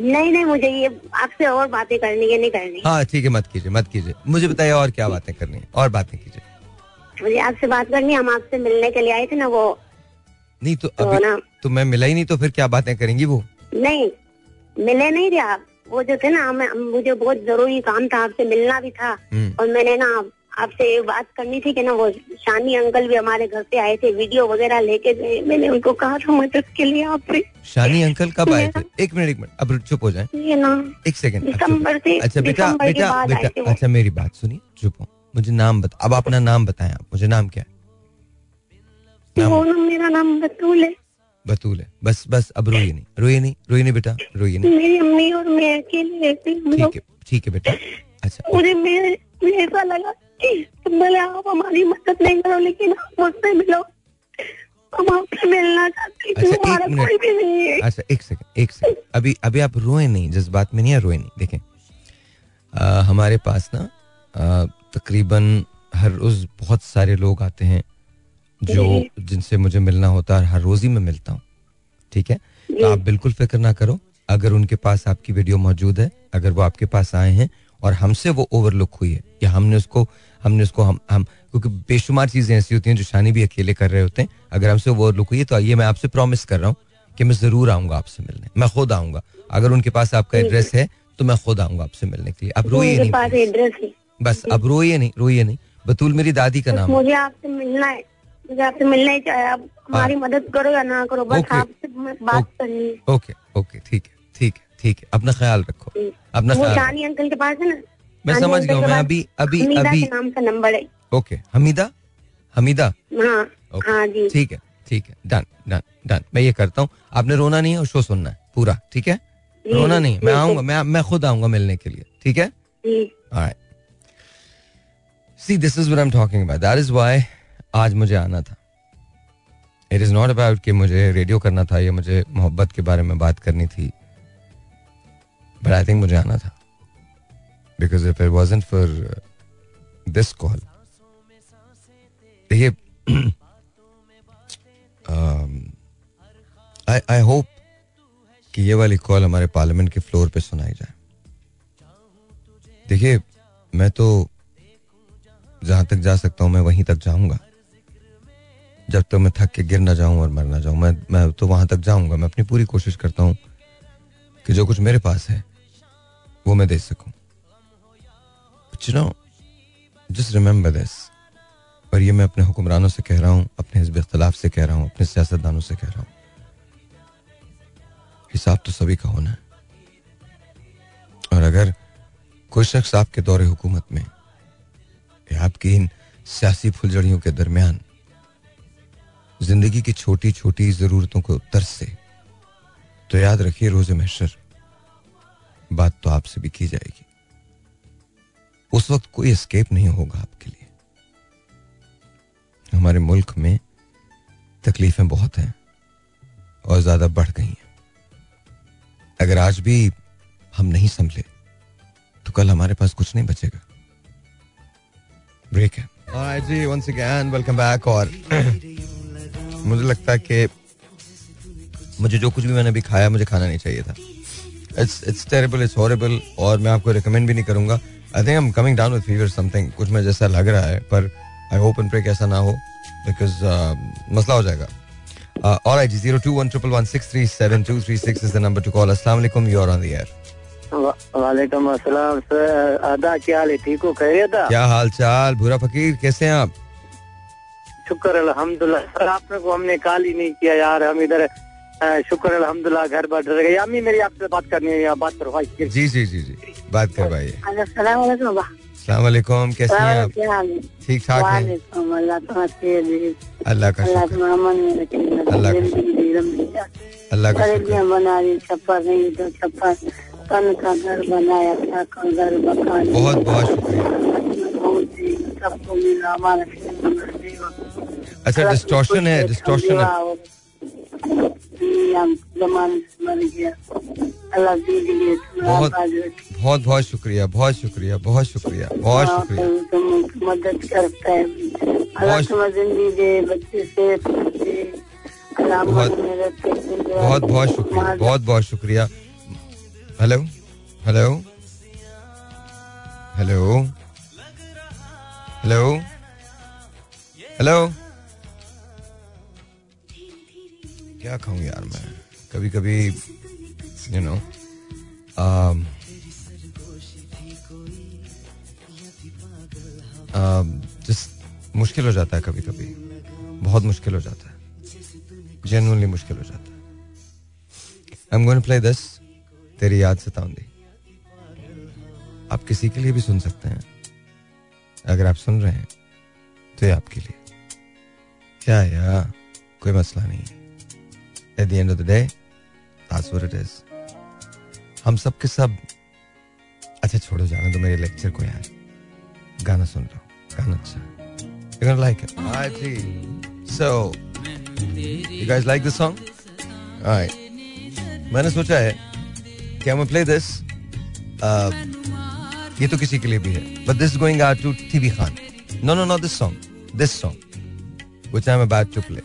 नहीं नहीं मुझे ये आपसे और बातें करनी है नहीं करनी। हाँ ठीक है मत कीजिए मत कीजिए। मुझे बताइए और क्या बातें करनी है? और बातें कीजिए। मुझे आपसे बात करनी हम आपसे मिलने के लिए आए थे ना वो। नहीं तो, तो अभी तो मैं मिला ही नहीं तो फिर क्या बातें करेंगी वो? नहीं मिले नहीं थे आप। वो जो थे ना मुझे बहुत ज़रूरी काम था आपसे मिलना भी था। हम्म। और मैंने ना आपसे बात करनी थी कि ना वो शानी अंकल भी हमारे घर पे आए थे वीडियो वगैरह लेके गए। मैंने उनको कहा था मदद के लिए आपसे शानी अंकल कब आए थे? एक मिनट एक मिनट अब चुप हो जाए। ये ना एक सेकंड दिसंबर से अच्छा बेटा बेटा बेटा अच्छा मेरी बात सुनिए चुप हो। मुझे नाम बता अब अपना नाम बताएँ आप मुझे नाम क्या है? वो मेरा नाम बतूल है। बतूल है। बस बस अब रोइए नहीं रोइए नहीं रोइए नहीं बेटा रोइए नहीं। मेरी अम्मी और मैं अकेले रहती हूँ ठीक है ठीक है बेटा। अच्छा। मुझे मेरे ऐसा लगा भले आप हमारी मदद नहीं करो लेकिन आप मुझसे मिलो। हम आपसे मिलना चाहते हैं अच्छा एक मिनट। भी नहीं है। अच्छा एक सेकंड एक सेकंड अभी अभी आप रोए नहीं जज्बात में नहीं रोए नहीं देखें। आ, हमारे पास ना तकरीबन हर रोज बहुत सारे लोग आते हैं जो जिनसे मुझे मिलना होता है हर रोज ही मैं मिलता हूँ ठीक है? तो आप बिल्कुल फ़िक्र ना करो अगर उनके पास आपकी वीडियो मौजूद है अगर वो आपके पास आए हैं और हमसे वो ओवरलुक हुई है या हमने उसको हमने उसको हम हम क्योंकि बेशुमार चीज़ें ऐसी होती हैं जो शानी भी अकेले कर रहे होते हैं। अगर हमसे वो ओवरलुक हुई है तो ये मैं आपसे प्रॉमिस कर रहा हूँ कि मैं ज़रूर आऊँगा आपसे मिलने। मैं खुद आऊँगा। अगर उनके पास आपका एड्रेस है। तो मैं खुद आऊँगा आपसे मिलने के लिए। अब रोइए नहीं बस अब रोइए नहीं रोइए नहीं। बतूल मेरी दादी का नाम मुझे आपसे मिलना है। मुझे आपसे मिलना ही चाहिए आप हमारी हाँ। मदद करो या ना करो बस आपसे बात करनी ओके ओके ठीक है ठीक है। ठीक है अपना ख्याल रखो। अपना ख्याल अंकल के पास है ना? मैं समझ गया मैं अभी अभी अभी नाम का नंबर है। ओके हमीदा? हमीदा? हाँ हाँ जी। ठीक है ठीक है डन डन डन। मैं ये करता हूँ आपने रोना नहीं है और शो सुनना है पूरा ठीक है? रोना नहीं मैं आऊँगा मैं मैं खुद आऊँगा मिलने के लिए ठीक है? See this is what I am talking about that is why आज मुझे आना था। इट इज़ नॉट अबाउट कि मुझे रेडियो करना था या मुझे मोहब्बत के बारे में बात करनी थी। बट आई थिंक मुझे आना था because if it wasn't for this call देखिए आई होप कि ये वाली कॉल हमारे पार्लियामेंट के फ्लोर पे सुनाई जाए। देखिए, मैं तो जहाँ तक जा सकता हूँ, मैं वहीं तक जाऊँगा। जब तक तो मैं थक के गिर ना जाऊँ और मर ना जाऊँ, मैं मैं तो वहाँ तक जाऊँगा। मैं अपनी पूरी कोशिश करता हूँ कि जो कुछ मेरे पास है वो मैं दे सकूँ know, just remember this. और ये मैं अपने हुक्मरानों से कह रहा हूँ अपने हिजब इख्तलाफ से कह रहा हूँ अपने सियासतदानों से कह रहा हूँ हिसाब तो सभी का होना है और अगर कोई शख्स आपके दौरे हुकूमत में या आपकी इन सियासी फुलझड़ियों के दरमियान ज़िंदगी की छोटी छोटी जरूरतों को तर्स से तो याद रखिए रोज़े महशर बात तो आपसे भी की जाएगी। उस वक्त कोई स्केप नहीं होगा आपके लिए। हमारे मुल्क में तकलीफें बहुत हैं और ज़्यादा बढ़ गई हैं। अगर आज भी हम नहीं संभले तो कल हमारे पास कुछ नहीं बचेगा। ब्रेक है। जी वंस अगेन वेलकम बैक और मुझे लगता है कि मुझे जो कुछ भी मैंने अभी खाया, मुझे खाना नहीं चाहिए था। It's it's terrible it's horrible और मैं आपको रिकमेंड भी नहीं करूँगा। I think I am coming down with fever something कुछ में जैसा लग रहा है पर आई होप एंड प्रे कैसा ना हो बिकॉज़ uh, मसला हो जाएगा। और आई जी zero two one triple one six three seven two three six is the number to call अस्सलाम वालेकुम you are on the air वालेकुम अस्सलाम सर आदा क्या हाल है ठीक हो खैरियत क्या हाल चाल? भूरा फकीर कैसे हैं आप? शुक्र अल्हम्दुलिल्लाह सर आपने को हमने कॉल ही नहीं किया यार हम इधर शुक्र अल्हम्दुलिल्लाह घर डर गए। अम्मी मेरी आपसे बात करनी है बात करो भाई जी जी जी जी बात कर भाई अस्सलाम वालेकुम बाबा अस्सलाम वालेकुम कैसे हैं आप? है? ठीक ठाक हैं? अल्लाह दे अल्लाह का अल्लाह का बना रही छप्पर नहीं तो छप्पर। तन का घर बनाया था का घर मकान बहुत बहुत शुक्रिया। सबको मिला हमारा अच्छा डिस्टॉर्शन है डिस्टॉर्शन है। अल्लाह बहुत बहुत बहुत शुक्रिया बहुत शुक्रिया बहुत शुक्रिया बहुत शुक्रिया। मदद करता है। अल्लाह बच्चे से बहुत- बहुत बहुत शुक्रिया बहुत बहुत शुक्रिया। Hello? Hello? Hello? Hello? Hello? क्या खाऊं यार मैं? कभी कभी यू नो जस्ट मुश्किल हो जाता है कभी कभी बहुत मुश्किल हो जाता है। जेनुअनली मुश्किल हो जाता है। I am going play this तेरी याद सताऊँगी आप किसी के लिए भी सुन सकते हैं। अगर आप सुन रहे हैं तो ये आपके लिए। क्या यार? कोई मसला नहीं है। At the end of the day that's what it is हम सब के सब अच्छा छोड़ो जाने दो मेरे लेक्चर को यार। गाना सुन लो गाना अच्छा you gonna like it alright जी so you guys like this song? Alright. मैंने सोचा है कि हम प्ले दिस ये तो किसी के लिए भी है। But this going out to TV Khan no no no this song this song which I am about to play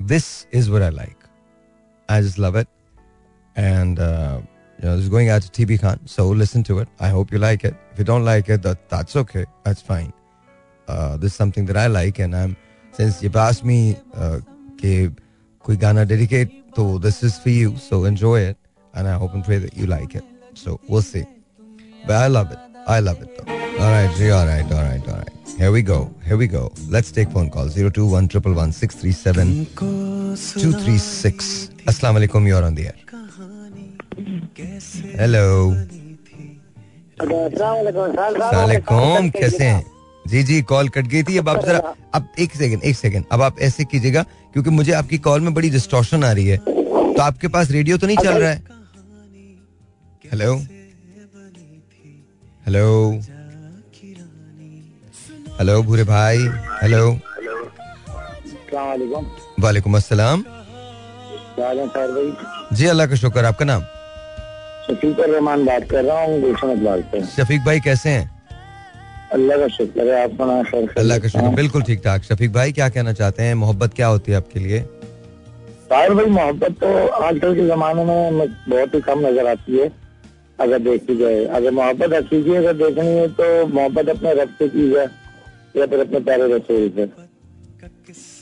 this is what I like. I just love it. And, uh, you know, it's going out to TB Khan. So listen to it. I hope you like it. If you don't like it, that, that's okay. That's fine. Uh, this is something that I like. And I'm, since you've asked me, uh, ke koi gana dedicate, so this is for you. So enjoy it. And I hope and pray that you like it. So we'll see. But I love it. I love it though. All right, all right, all right, all right. Here we go. Here we go. Let's take phone calls. 021 236 Assalamu alaikum. You're on the air. Hello. Assalamualaikum. कैसे हैं जी जी कॉल कट गई थी अब आप जरा अब एक सेकंड एक सेकंड अब आप ऐसे कीजिएगा क्योंकि मुझे आपकी कॉल में बड़ी डिस्टॉर्शन आ रही है तो आपके पास रेडियो तो नहीं चल रहा है हेलो हेलो हेलो भूरे भाई. हेलो वालेकुम अस्सलाम. भाई. जी अल्लाह का शुक्र आपका नाम? शफीकर रहमान बात कर रहा हूँ गुलशन इकबाल से. शफीक भाई कैसे हैं? अल्लाह का शुक्र है आप सुना सर अल्लाह का शुक्र बिल्कुल ठीक ठाक. शफीक भाई क्या कहना चाहते हैं? मोहब्बत क्या होती है आपके लिए? साहिर भाई मोहब्बत तो आजकल के जमाने में बहुत ही कम नज़र आती है अगर देखी जाए. अगर मोहब्बत हकीकी अगर देखनी है तो मोहब्बत अपने रब से की जाए. या फिर अपने प्यारे रसूल से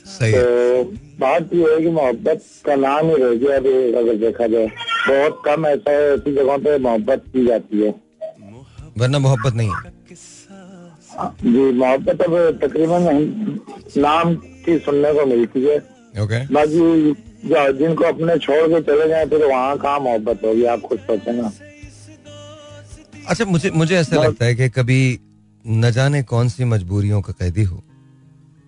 सही तो बात ये है कि मोहब्बत का नाम ही रह गया अभी अगर देखा जाए। बहुत कम ऐसा है ऐसी जगहों पे मोहब्बत की जाती है। वरना मोहब्बत नहीं है। जी मोहब्बत अब तकरीबन नाम की सुनने को मिलती है। ओके बाकी जो जिनको अपने छोड़ के चले जाए फिर वहाँ कहाँ मोहब्बत होगी? आप खुद सोचे ना। अच्छा मुझे मुझे ऐसा लगता है कि कभी न जाने कौन सी मजबूरियों का कैदी हो।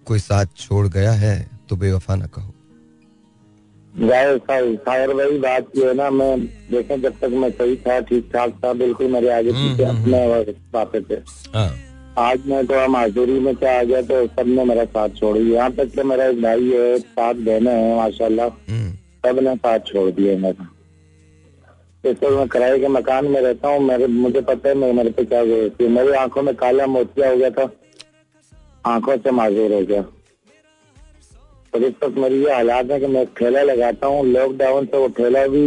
कोई साथ छोड़ गया है तो बेवफा न कहो। साहिर भाई बात ये है ना मैं देखें जब तक मैं सही था ठीक ठाक था बिल्कुल मेरे आगे पीछे अपने पाते थे। हाँ। आज मैं थोड़ा माजूरी में क्या आ गया तो सबने मेरा साथ छोड़ दिया। यहाँ तक कि मेरा एक भाई है सात बहने हैं माशाल्लाह। हम्म, सबने साथ छोड़ दिया मेरा। वक्त मैं किराए के मकान में रहता हूँ मेरे मुझे पता है मेरे पे क्या ज़रूरत है। मेरी आँखों में काला मोतिया हो गया था आँखों से माजूर हो गया। और इस वक्त मेरी ये हालात है कि मैं ठेला लगाता हूँ लॉकडाउन से वो ठेला भी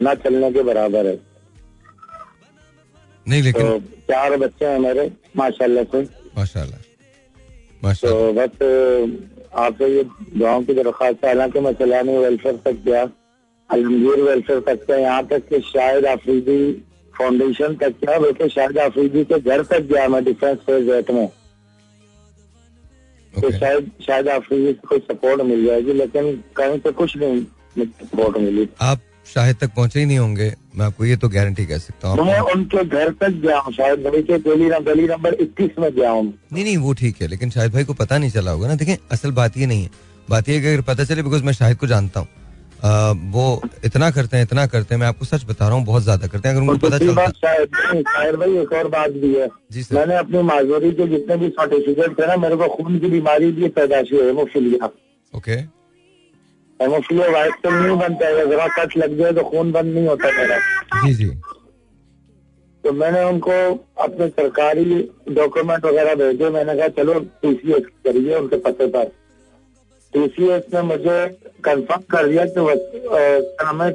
ना चलने के बराबर है। नहीं लेकिन तो चार बच्चे हैं मेरे माशाल्लाह से। माशाल्लाह। माशाल्लाह। तो बस आपसे ये दुआओं की दरख्वास्त हालाँकि मैं सैलानी वेलफेयर तक गया। अलमगीर वेलफेयर तक गया यहाँ तक कि शायद आफरीदी फाउंडेशन तक गया बल्कि शायद आफरीदी के घर तक गया मैं डिफेंस फ़ेज़ एट में। तो शायद शायद आफरीदी से कोई सपोर्ट मिल जाएगी लेकिन कहीं से कुछ नहीं सपोर्ट मिली। आप शाहिद तक पहुँचे ही नहीं होंगे मैं आपको ये तो गारंटी कह सकता हूँ मैं उनके घर तक गया हूँ शायद गली के गली गली नंबर इक्कीस में गया हूँ। नहीं नहीं वो ठीक है लेकिन शाहिद भाई को पता नहीं चला होगा ना। देखें असल बात ये नहीं है। बात ये अगर पता चले बिकॉज़ मैं शाहिद को जानता हूँ। आ, वो इतना करते हैं इतना करते हैं मैं आपको सच बता रहा हूँ बहुत ज़्यादा करते हैं। अगर उनको पता चलता भाई एक और बात भी है। जी सर। मैंने अपनी माजूरी के जितने भी सर्टिफिकेट थे ना मेरे को खून की बीमारी भी पैदाशी haemophilia okay. Haemophilia white cell नहीं बनता है जरा कट लग जाए तो खून बंद नहीं होता मेरा। जी जी। तो मैंने उनको अपने सरकारी डॉक्यूमेंट वगैरह भेजे मैंने कहा चलो टीसीएस करिए उनके पते पर। टीसीएस ने मुझे कंफर्म कर दिया कि वो, अ, क्या नाम है,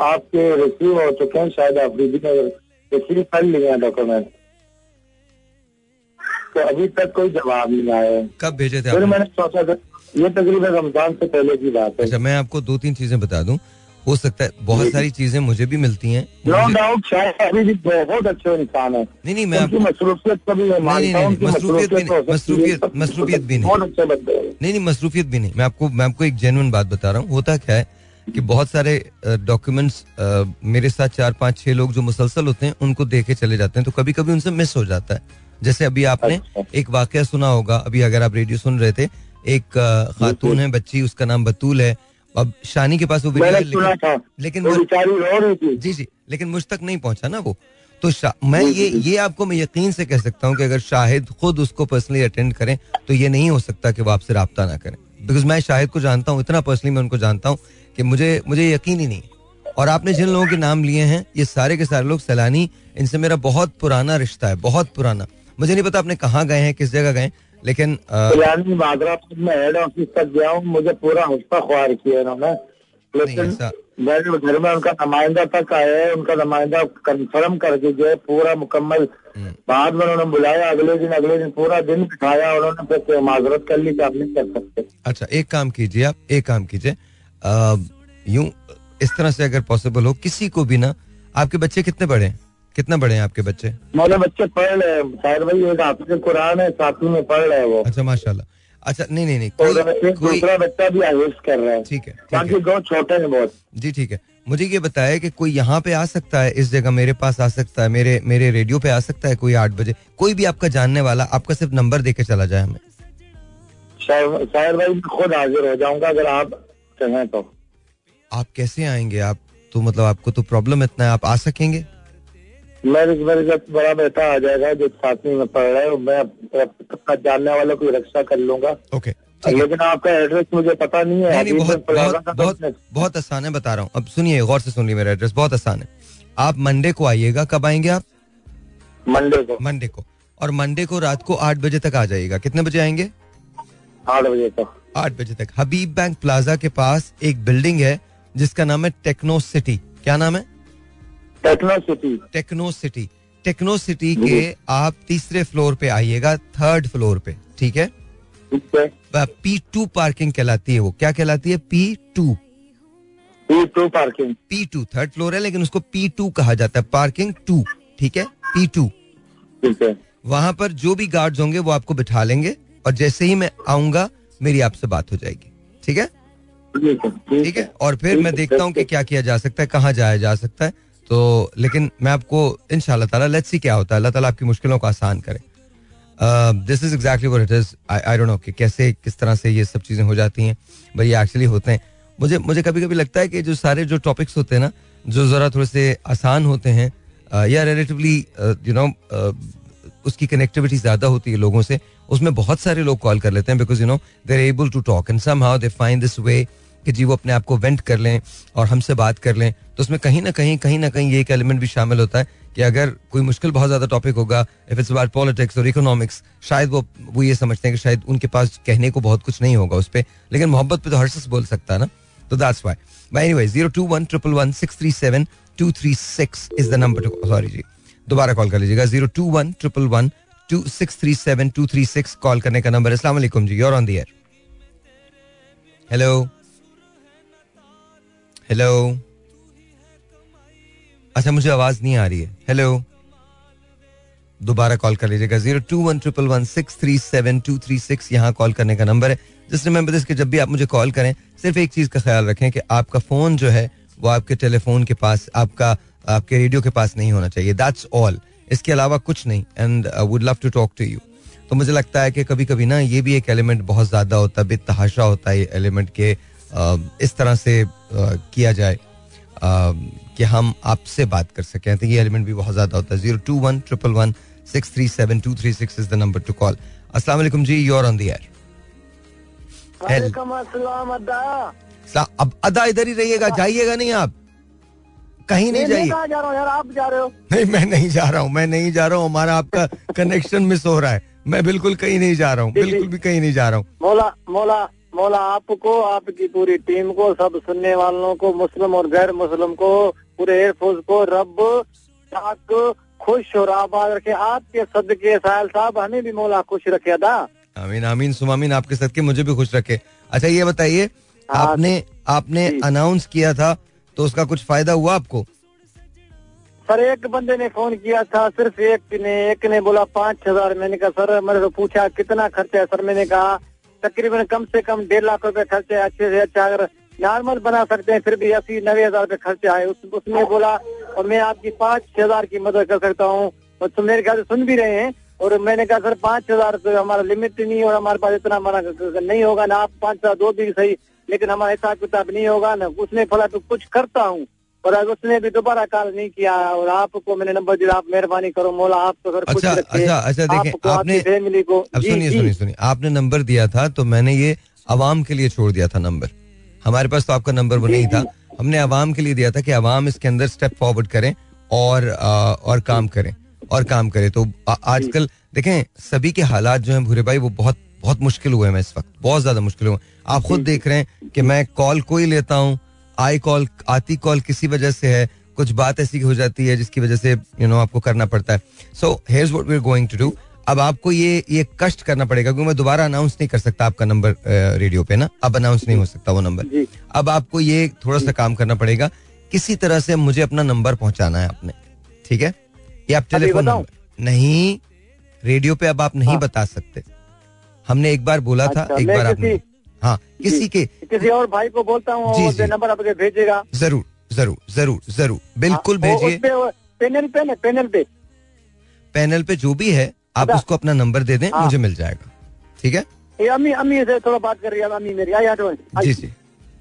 आपके रिसीव हो चुके हैं शायद अफरीदी ने रिसीव कर लिए हैं डॉक्यूमेंट तो अभी तक कोई जवाब नहीं आया। है कब भेजे थे फिर मैंने सोचा था ये तकरीबन रमज़ान से पहले की बात है। अच्छा मैं आपको दो तीन चीज़ें बता दूँ। हो सकता है बहुत सारी चीज़ें मुझे भी मिलती हैं नो डाउट अभी भी बहुत अच्छे इंसान है। नहीं नहीं मैं मसरूफियत कभी नहीं, नहीं, मसरूफियत भी नहीं, मसरूफियत- मसरूफियत भी नहीं। बहुत अच्छे बंदे नहीं नहीं मसरूफियत भी नहीं। मैं आपको मैं आपको एक जेनुअन बात बता रहा हूँ। होता क्या है कि बहुत सारे डॉक्यूमेंट्स मेरे साथ चार पाँच छह लोग जो मुसलसल होते हैं उनको देके चले जाते हैं तो कभी कभी उनसे मिस हो जाता है। जैसे अभी आपने अच्छा। एक वाक्य सुना होगा। अभी अगर आप रेडियो सुन रहे थे एक खातून है बच्ची उसका नाम बतूल है अब शानी के पास वो वीडियो लेकिन लेकिन वो वो रही थी। जी जी लेकिन मुझ तक नहीं पहुँचा ना वो। तो मैं ये ये आपको मैं यकीन से कह सकता हूँ कि अगर शाहिद खुद उसको पर्सनली अटेंड करें तो ये नहीं हो सकता कि वो आपसे रहा ना करें। बिकॉज़ मैं शाहिद को जानता हूँ इतना पर्सनली मैं उनको जानता हूँ कि मुझे मुझे यकीन ही नहीं और आपने जिन लोगों के नाम लिए हैं ये सारे के सारे लोग सैलानी इनसे मेरा बहुत पुराना रिश्ता है बहुत पुराना। मुझे नहीं पता आपने कहाँ गए हैं किस जगह गए लेकिन हेड ऑफ़िस तक गया हूँ मुझे पूरा हफ़्ता ख्वार किया इन्होंने। लेकिन घर में उनका नुमाइंदा तक आया है उनका नुमाइंदा कंफर्म करके गए पूरा मुकम्मल। हम्म। बाद में उन्होंने बुलाया अगले दिन अगले दिन पूरा दिन बिठाया उन्होंने फिर माजरत कर ली आप नहीं कर सकते। अच्छा एक काम कीजिए आप एक काम कीजिए। यूँ इस तरह से अगर पॉसिबल हो किसी को भी ना आपके बच्चे कितने बड़े हैं? कितना बड़े हैं आपके बच्चे? मेरे बच्चे पढ़ रहे हैं। शायद भाई एक हाफिज कुरान है सातवीं में पढ़ रहे हैं वो। अच्छा माशाल्लाह। अच्छा नहीं नहीं नहीं कोई कोई दूसरा बच्चा भी आयुष कर रहा है। ठीक है बाकी दो छोटे हैं बहुत। जी ठीक है। मुझे ये बताया कि कोई यहाँ पे आ सकता है इस जगह मेरे पास आ सकता है मेरे मेरे रेडियो पे आ सकता है कोई आठ बजे? कोई भी आपका जानने वाला आपका सिर्फ़ नंबर दे के चला जाए हमें। शायद भाई खुद हाजिर हो जाऊँगा अगर आप चाहें तो। आप कैसे आएँगे? आप तो मतलब आपको तो प्रॉब्लम इतना है आप आ सकेंगे? मेरे मेरे जब बड़ा बेटा आ जाएगा जो सातवीं में पढ़ रहा है मैं अपना जानने वाला कोई रक्षा कर लूँगा। ओके लेकिन आपका एड्रेस मुझे पता नहीं है नहीं नहीं बहुत बहुत बहुत बहुत आसान है बता रहा हूँ। अब सुनिए गौर से सुन सुनिए मेरा एड्रेस बहुत आसान है। आप मंडे को आइएगा कब आएँगे आप? मंडे को। मंडे को। और मंडे को रात को आठ बजे तक आ जाइएगा। कितने बजे आएँगे? आठ बजे तक। आठ बजे तक। हबीब बैंक प्लाजा के पास एक बिल्डिंग है जिसका नाम है टेक्नो सिटी क्या नाम है? Techno city techno city techno city के आप तीसरे फ्लोर पे आइएगा थर्ड फ्लोर पे ठीक है? पी टू पार्किंग कहलाती है वो। क्या कहलाती है? P two P two parking P two third floor है लेकिन उसको पी टू कहा जाता है। पार्किंग टू ठीक है? पी टू ठीक है। वहाँ पर जो भी गार्ड्स होंगे वो आपको बिठा लेंगे और जैसे ही मैं आऊँगा मेरी आपसे बात हो जाएगी। ठीक ठीक है ठीक है? और फिर मैं देखता हूँ कि क्या किया जा सकता है कहाँ जाया जा सकता है। तो लेकिन मैं आपको इन ताला लेट्स सी क्या होता है। अल्लाह ताला आपकी मुश्किलों को आसान करे। This is exactly what it is I don't know कि कैसे किस तरह से ये सब चीज़ें हो जाती हैं। बट ये एक्चुअली होते हैं। मुझे मुझे कभी कभी लगता है कि जो सारे जो टॉपिक्स होते हैं ना जो जरा थोड़े से आसान होते हैं uh, या रिलेटिवली यू नो उसकी कनेक्टिविटी ज़्यादा होती है लोगों से उसमें बहुत सारे लोग कॉल कर लेते हैं because you know they're able to talk and somehow they find this way कि जी वो अपने आप को वेंट कर लें और हमसे बात कर लें तो उसमें कहीं ना कहीं कहीं ना कहीं ये एक एलिमेंट भी शामिल होता है कि अगर कोई मुश्किल बहुत ज़्यादा टॉपिक होगा इफ़ इट्स अबाउट पॉलिटिक्स और इकोनॉमिक्स शायद वो वो ये समझते हैं कि शायद उनके पास कहने को बहुत कुछ नहीं होगा उस पर लेकिन मोहब्बत पे तो हर शख्स बोल सकता है ना? तो that's why by anyway zero two one triple one six three seven two three six is the number to sorry जी, दोबारा कॉल कर लीजिएगा। Zero two one triple one two six three seven two three six call करने का नंबर असला जी you're on the air hello hello अच्छा मुझे आवाज़ नहीं आ रही है। हेलो दोबारा कॉल कर लीजिएगा। Zero two one triple one six three seven two three six यहाँ कॉल करने का नंबर है। जिस रिमेंबर दिस कि जब भी आप मुझे कॉल करें, सिर्फ़ एक चीज़ का ख्याल रखें कि आपका फ़ोन जो है, वो आपके टेलीफोन के पास, आपका, आपके रेडियो के पास नहीं होना चाहिए। दैट्स ऑल इसके अलावा कुछ नहीं। And I would love to talk to you तो मुझे लगता है कि कभी कभी ना ये भी एक एलिमेंट बहुत ज़्यादा होता है, बेतहाशा होता है ये एलिमेंट के इस तरह से किया जाए कि हम आपसे बात कर सकें। तो ये एलिमेंट भी बहुत ज़्यादा होता है। Zero two one triple one six three seven two three six is the number to call अस्सलाम जी योर ऑन द एयर अब अदा इधर ही रहिएगा जाइएगा नहीं आप? कहीं नहीं जाइए। जा रहा यार? आप जा रहे हो। नहीं मैं नहीं जा रहा हूँ मैं नहीं जा रहा हूँ। हमारा आपका कनेक्शन मिस हो रहा है। मैं बिल्कुल कहीं नहीं जा रहा हूँ बिल्कुल भी कहीं नहीं जा रहा हूँ। मौला मौला मौला आपको आपकी पूरी टीम को सब सुनने वालों को मुस्लिम और गैर मुस्लिम को पूरे एयरफोर्स को रब खुश और आबाद रखे। आपके सदके साहल साहब हमें भी मौला खुश रखे अदा। आमीन आमीन सुमामीन आपके सदके मुझे भी खुश रखे। अच्छा ये बताइए हाँ, आपने आपने अनाउंस किया था तो उसका कुछ फ़ायदा हुआ आपको? सर एक बंदे ने फ़ोन किया था सिर्फ़ एक ने एक ने बोला पाँच हज़ार। मैंने कहा सर मैंने तो पूछा कितना खर्चा है? सर मैंने कहा तकरीबन कम से कम डेढ़ लाख रुपए खर्चे अच्छे से अच्छा अगर नॉर्मल बना सकते हैं फिर भी अस्सी नब्बे हज़ार रुपए खर्चा है उस, उसने बोला और मैं आपकी पाँच छह हज़ार की मदद कर सकता हूँ। और तो मेरे ख्याल से सुन भी रहे हैं और मैंने कहा सर पाँच हज़ार तो हमारा लिमिट नहीं और हमारे पास इतना हमारा नहीं होगा ना आप पाँच हज़ार दो भी सही लेकिन हमारा हिसाब किताब नहीं होगा ना उसने बोला तो कुछ करता हूँ। और आज उसने भी दोबारा कॉल नहीं किया और आपको मैंने नंबर दिया आप मेहरबानी करो मोला आप तो सर अच्छा अच्छा अच्छा देखिए आपने फैमिली को सुनिए सुनिए सुनिए आपने नंबर दिया था तो मैंने ये आवाम के लिए छोड़ दिया था नंबर। हमारे पास तो आपका नंबर वो नहीं था। हमने आवाम के लिए दिया था कि अवाम इसके अंदर स्टेप फॉरवर्ड करें और और काम करें और काम करें। तो आजकल देखें सभी के हालात जो हैं भूरे भाई वो बहुत बहुत मुश्किल हुए हैं इस वक्त बहुत ज़्यादा मुश्किल हुए आप खुद देख रहे हैं कि मैं कॉल कोई लेता हूँ आई कॉल आती कॉल किसी वजह से है कुछ बात ऐसी हो जाती है जिसकी वजह से यू you नो know, आपको करना पड़ता है। So here what we are going to do अब आपको ये ये कष्ट करना पड़ेगा क्योंकि मैं दोबारा अनाउंस नहीं कर सकता आपका नंबर रेडियो पे ना? अब अनाउंस नहीं हो सकता वो नंबर अब आपको ये थोड़ा सा काम करना पड़ेगा किसी तरह से मुझे अपना नंबर पहुंचाना है आपने ठीक है? ये आप टेलीफोन नंबर नहीं रेडियो पे अब आप नहीं हाँ। बता सकते। हमने एक बार बोला अच्छा, था एक बार आपने हाँ किसी के किसी और भाई को बोलता हूँ नंबर आपके भेजेगा ज़रूर ज़रूर ज़रूर ज़रूर। बिल्कुल हाँ, भेजिए। पैनल पे पैनल पे। पैनल पे जो भी है आप उसको अपना नंबर दे दें हाँ। मुझे मिल जाएगा। ठीक है? ये अम्मी अम्मी से थोड़ा बात कर रही है अम्मी मेरी आई तो जी जी।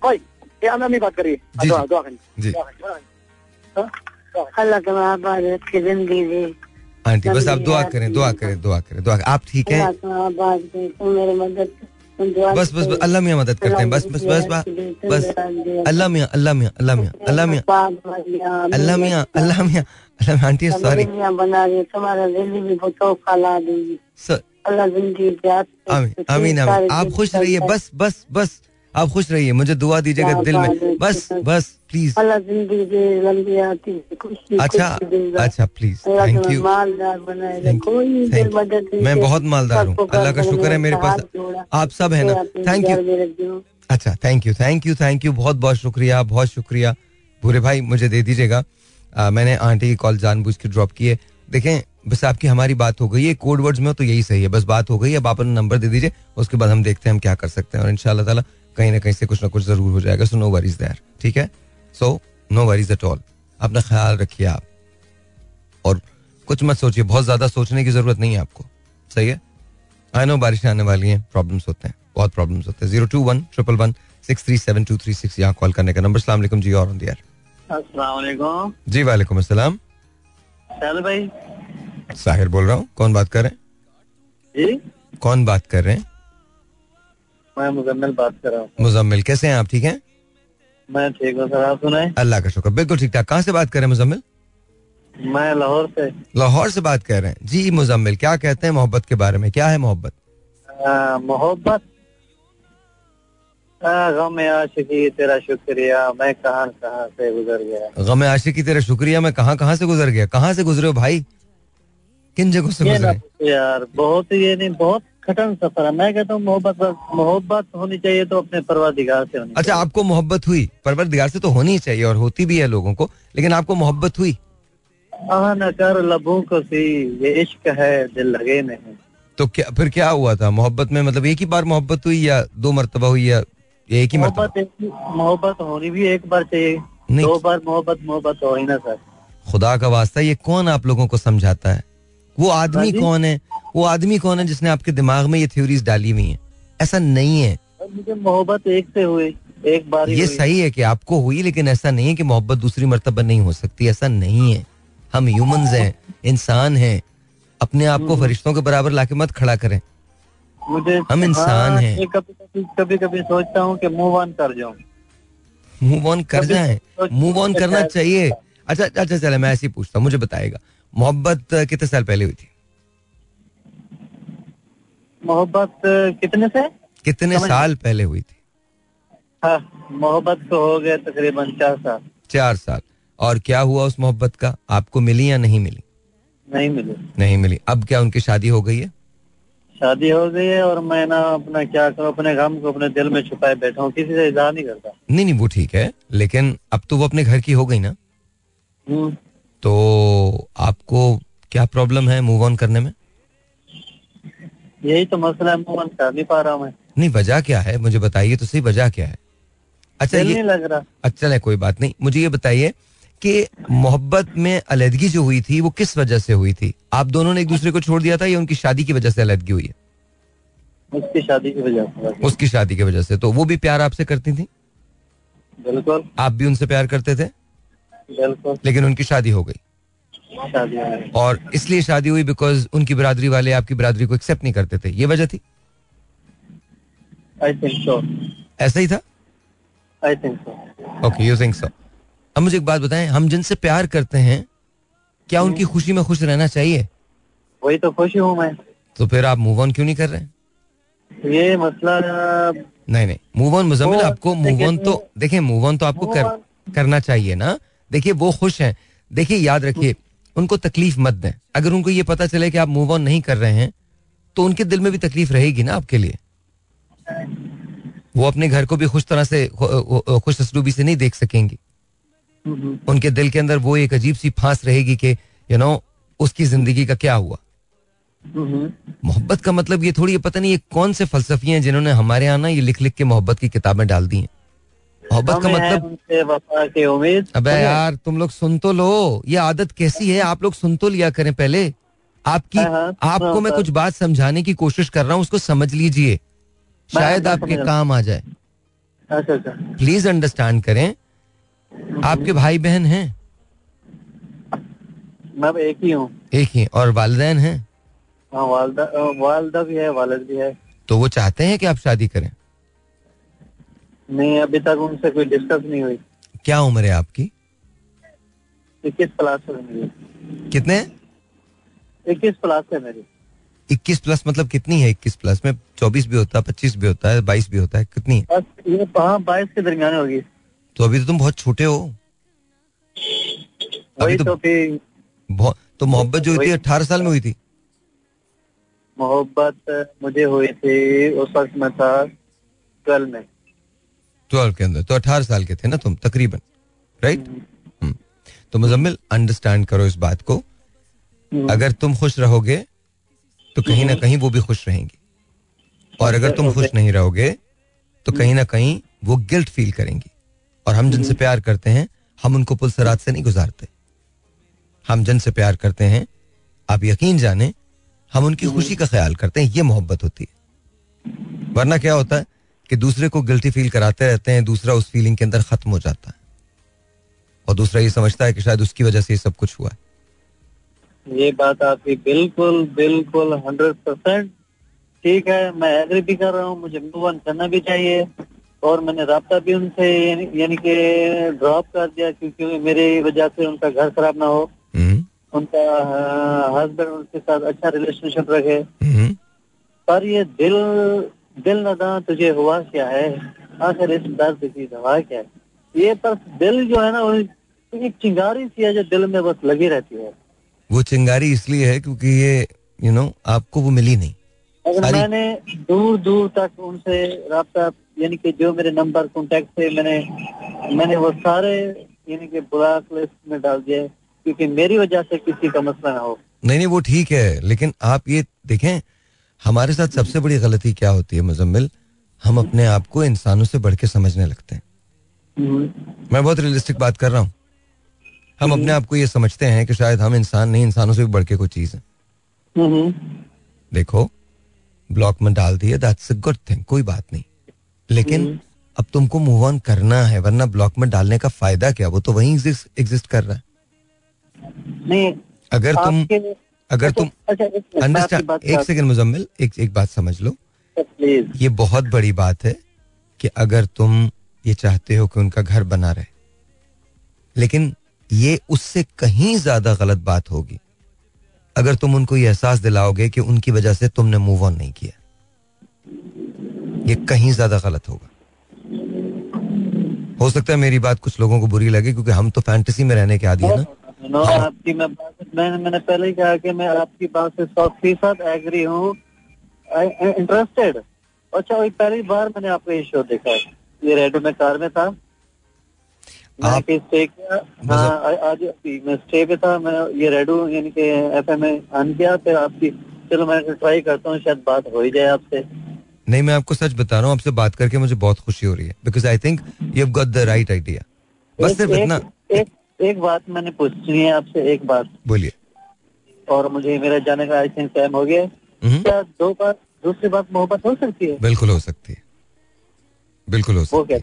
कोई ये अम्मी बात कर रही है जी। जी अल्लाह तुम्हारा की ज़िंदगी दे आंटी बस आप दुआ करें दुआ करें दुआ करें दुआ आप ठीक है? मेरी मदद बस बस अल्लाह मियाँ मदद करते हैं। बस बस बस बस अल्लाह मियाँ अल्लाह मियाँ अल्लाह मियाँ अल्लाह मियाँ। अल्लाह मियाँ अल्लाह मियाँ अल्लाह आंटी सॉरी बना रही तुम्हारा दिल्ली भी खला देगी। आमीन आमीन आप खुश रहिए बस बस बस। आप खुश रहिए मुझे दुआ दीजिएगा दिल में बस बस प्लीज़ अच्छा अच्छा please thank you thank you मैं बहुत मालदार हूँ। अल्लाह का शुक्र है मेरे पास आप सब है ना। थैंक यू अच्छा thank you thank you thank you बहुत बहुत शुक्रिया बहुत शुक्रिया। भूरे भाई मुझे दे दीजिएगा। मैंने आंटी की कॉल जानबूझ के ड्रॉप की है। देखें बस आपकी हमारी बात हो गई है। कोड वर्ड्स में तो यही सही है। बस बात हो गई अब आप नंबर दे दीजिए। उसके बाद हम देखते हैं हम क्या कर सकते हैं। और इनशाला ताला कहीं ना कहीं से कुछ ना कुछ ज़रूर हो जाएगा सो नो वरीज देयर ठीक है? So no worries at all अपना ख्याल रखिए आप। और कुछ मत सोचिए बहुत ज़्यादा सोचने की ज़रूरत नहीं है आपको। सही है? आई नो बारिश आने वाली है प्रॉब्लम्स होते हैं बहुत प्रॉब्लम्स होते हैं। Zero two one triple one six three seven two three six यहाँ कॉल करने का नंबर सलाम जी और जी वालेकुम असलम भाई। साहिर बोल रहा हूँ कौन बात कर रहे हैं? कौन बात कर रहे हैं? मैं मुजम्मिल बात कर रहा हूँ। मुजम्मिल कैसे हैं आप? ठीक हैं? मैं ठीक हूँ सर आप सुनाए? अल्लाह का शुक्र बिल्कुल ठीक ठाक कहाँ से बात कर रहे हैं मुजम्मिल? मैं लाहौर से। लाहौर से बात कर रहे हैं। जी मुजम्मिल क्या कहते हैं मोहब्बत के बारे में? क्या है मोहब्बत? मोहब्बत? गम आशिकी तेरा शुक्रिया मैं कहाँ कहाँ से गुजर गया? गम आशिकी तेरा शुक्रिया मैं कहाँ कहाँ से गुजर गया? कहाँ से गुजरे हो भाई? किन जगहों से गुजरे? यार बहुत ये नहीं बहुत कठिन सफ़र है। मैं कहता हूँ मोहब्बत मोहब्बत होनी चाहिए तो अपने परवादिगार से होनी अच्छा आपको मोहब्बत हुई? परवरदिगार से तो होनी ही चाहिए और होती भी है लोगों को लेकिन आपको मोहब्बत हुई? आह न कर लबों को सी ये इश्क है दिल लगे नहीं। तो क्या फिर क्या हुआ था? मोहब्बत में मतलब एक ही बार मोहब्बत हुई या दो मरतबा हुई या एक ही मरतबा? मोहब्बत मोहब्बत होनी भी एक बार चाहिए। दो बार मोहब्बत मोहब्बत हो ही ना सर खुदा का वास्ता ये कौन आप लोगों को समझाता है? वो आदमी कौन है? वो आदमी कौन है जिसने आपके दिमाग में ये थ्योरीज डाली हुई हैं? ऐसा नहीं है। मुझे मोहब्बत एक से हुई एक बार ये हुई। सही है कि आपको हुई लेकिन ऐसा नहीं है कि मोहब्बत दूसरी मरतबा नहीं हो सकती ऐसा नहीं है। हम ह्यूमंस हैं इंसान हैं। अपने आप को फरिश्तों के बराबर लाके मत खड़ा करें। मुझे हम इंसान हाँ, हैं। कभी कभी कभी कभी सोचता हूँ कि मूव ऑन कर जाऊँ। मूव ऑन कर जाए? मूव ऑन करना चाहिए। अच्छा अच्छा चले मैं ऐसे ही पूछता हूँ मुझे बताएगा। मोहब्बत कितने साल पहले हुई थी? मोहब्बत कितने से? कितने साल पहले हुई थी? हाँ मोहब्बत को हो गए तकरीबन चार साल। चार साल। और क्या हुआ उस मोहब्बत का? आपको मिली या नहीं मिली? नहीं मिली। नहीं मिली। अब क्या उनकी शादी हो गई है? शादी हो गई है और मैं ना अपना क्या करूँ अपने गम को अपने दिल में छुपाए बैठा हूँ किसी से इजहार नहीं करता। नहीं नहीं वो ठीक है लेकिन अब तो वो अपने घर की हो गई ना? हम्म, तो आपको क्या प्रॉब्लम है मूव ऑन करने में? यही तो मसला है मूव कर नहीं पा रहा हूँ मैं। नहीं वजह क्या है? मुझे बताइए तो सही वजह क्या है? अच्छा ये नहीं लग रहा। अच्छा है कोई बात नहीं। मुझे ये बताइए कि मोहब्बत में अलहदगी जो हुई थी वो किस वजह से हुई थी? आप दोनों ने एक दूसरे को छोड़ दिया था या उनकी शादी की वजह से अलहदगी हुई है? उसकी शादी की वजह से। उसकी शादी की वजह से। तो वो भी प्यार आपसे करती थी? बिल्कुल। आप भी उनसे प्यार करते थे? बिल्कुल। लेकिन उनकी शादी हो गई। और इसलिए शादी हुई बिकॉज़ उनकी बिरादरी वाले आपकी बिरादरी को एक्सेप्ट नहीं करते थे। ये वजह थी? आई थिंक सो ऐसा ही था? I think so okay you think so अब मुझे एक बात बताएँ हम जिनसे प्यार करते हैं क्या उनकी खुशी में खुश रहना चाहिए? वही तो खुशी हूँ मैं। तो फिर आप मूव ऑन क्यों नहीं कर रहे हैं? ये मसला नहीं नहीं मूव ऑन मुजम्मिल आपको मूव ऑन तो देखिए मूव ऑन तो आपको कर करना चाहिए ना। देखिए वो खुश हैं। देखिए याद रखिए उनको तकलीफ़ मत दें। अगर उनको ये पता चले कि आप मूव ऑन नहीं कर रहे हैं तो उनके दिल में भी तकलीफ़ रहेगी ना आपके लिए। वो अपने घर को भी खुश तरह से खुश असलूबी से नहीं देख सकेंगी। उनके दिल के अंदर वो एक अजीब सी फांस रहेगी कि यू नो उसकी ज़िंदगी का क्या हुआ। मोहब्बत का मतलब ये थोड़ी ये पता नहीं ये कौन से फलसफी हैं जिन्होंने हमारे यहाँ ना ये लिख लिख के मोहब्बत की किताबें डाल दी हैं। मोहब्बत का मतलब उनसे वफा की उम्मीद। अबे यार तुम लोग सुन तो लो ये आदत कैसी है? आप लोग सुन तो लिया करें पहले। आपकी हाँ, हाँ, सुन आपको मैं कुछ बात समझाने की कोशिश कर रहा हूँ उसको समझ लीजिए। शायद आपके काम आ जाए। अच्छा अच्छा। प्लीज़ अंडरस्टैंड करें। आपके भाई बहन हैं? मैं एक ही हूँ। एक ही। और वालदेन हैं? हाँ वालदा वालदा भी है वालिद भी है। तो वो चाहते हैं कि आप शादी करें? नहीं अभी तक उनसे कोई डिस्कस नहीं हुई। क्या उम्र है आपकी? इक्कीस प्लस है मेरी। कितने? इक्कीस प्लस है मेरी। इक्कीस प्लस मतलब कितनी है इक्कीस प्लस में चौबीस भी होता है पच्चीस भी होता है बाईस भी होता है कितनी है? ये हाँ बाईस के दरमियान होगी। तो अभी तो तुम बहुत छोटे हो। अभी तो- तो तो मोहब्बत जो हुई थी अठारह साल में हुई थी? मोहब्बत मुझे हुई थी उस वक्त मैं था ट्वेल्व में। ट्वेल्व के अंदर तो अठारह साल के थे ना तुम तकरीबन राइट तो मुजम्मिल अंडरस्टैंड करो इस बात को। अगर तुम खुश रहोगे तो कहीं ना कहीं वो भी खुश रहेंगी। और अगर तुम खुश नहीं रहोगे तो कहीं ना कहीं वो गिल्ट फील करेंगी। और हम जिनसे प्यार करते हैं हम उनको पुलसरात से नहीं गुजारते। हम जिनसे प्यार करते हैं आप यकीन जाने हम उनकी खुशी का ख्याल करते हैं ये मोहब्बत होती है। वरना क्या होता है कि दूसरे को गिल्टी फील कराते रहते हैं दूसरा उस फीलिंग के अंदर खत्म हो जाता है। और दूसरा ये समझता है कि शायद उसकी वजह से ये सब कुछ हुआ है। ये बात आपकी बिल्कुल बिल्कुल हंड्रेड परसेंट ठीक है। मैं एग्री भी कर रहा हूँ मुझे मूव ऑन करना भी चाहिए। और मैंने रबता भी उनसे यानी कि ड्रॉप कर दिया क्योंकि मेरी वजह से उनका घर खराब ना हो। हम्म, उनका हस्बैंड उनके साथ अच्छा रिलेशनशिप रखे। हम्म, पर ये दिल दिल नदा तुझे हुआ क्या है? आखिर इस दर्द की दवा क्या है? ये पर दिल जो है ना वो एक चिंगारी सी है जो दिल में बस लगी रहती है। वो चिंगारी इसलिए है क्योंकि ये यू नो आपको वो मिली नहीं। अगर मैंने दूर दूर तक उनसे यानी कि जो मेरे नंबर कॉन्टेक्ट थे मैंने मैंने वो सारे यानी कि ब्लॉक लिस्ट में डाल दिए क्योंकि मेरी वजह से किसी का मसला ना हो। नहीं नहीं वो ठीक है लेकिन आप ये देखें हमारे साथ सबसे बड़ी गलती क्या होती है मुजम्मिल? हम अपने आप को इंसानों से बढ़ के समझने लगते हैं। मैं बहुत रियलिस्टिक बात कर रहा हूँ। हम अपने आप को ये समझते हैं कि शायद हम इंसान नहीं इंसानों से भी बढ़ के कोई चीज़ है। देखो ब्लॉक में डाल दिए दैट्स अ गुड थिंग कोई बात नहीं। लेकिन अब तुमको मूव ऑन करना है वरना ब्लॉक में डालने का फ़ायदा क्या? वो तो वही एग्जिस्ट कर रहा है। नहीं अगर तुम अगर तुम अच्छा एक मिनट, मैं अंडरस्टैंड एक सेकंड मुजम्मिल एक एक बात समझ लो। ये बहुत बड़ी बात है कि अगर तुम ये चाहते हो कि उनका घर बना रहे लेकिन ये उससे कहीं ज़्यादा गलत बात होगी। अगर तुम उनको ये एहसास दिलाओगे कि उनकी वजह से तुमने मूव ऑन नहीं किया ये कहीं ज़्यादा गलत होगा। हो सकता है मेरी बात कुछ लोगों को बुरी लगे क्योंकि हम तो फैंटेसी में रहने के आदि है ना। नो आपकी मैं बात मैंने मैंने पहले ही कहा कि मैं आपकी बात से सौ फ़ीसद एग्री हूँ। इंटरेस्टेड अच्छा वही पहली बार मैंने आपका ये शो देखा। है ये रेडियो में कार में था। मैं आप- कहीं स्टे किया? हाँ आज मैं स्टे पे था। मैं ये रेडियो यानी कि एफ़ एम ऑन किया। फिर आपकी चलो मैं ट्राई करता हूँ शायद बात हो ही जाए आपसे। नहीं मैं आपको सच बता रहा हूँ आपसे बात करके मुझे बहुत खुशी हो रही है। Because I think you got the right idea बस सिर्फ़ इतना एक एक बात मैंने पूछनी है आपसे एक बात। बोलिए। और मुझे मेरा जाने का आई थिंक टाइम हो गया। हम्म, क्या दो बार दूसरी बात मोहब्बत हो सकती है? बिल्कुल हो सकती है। बिल्कुल हो सकती है।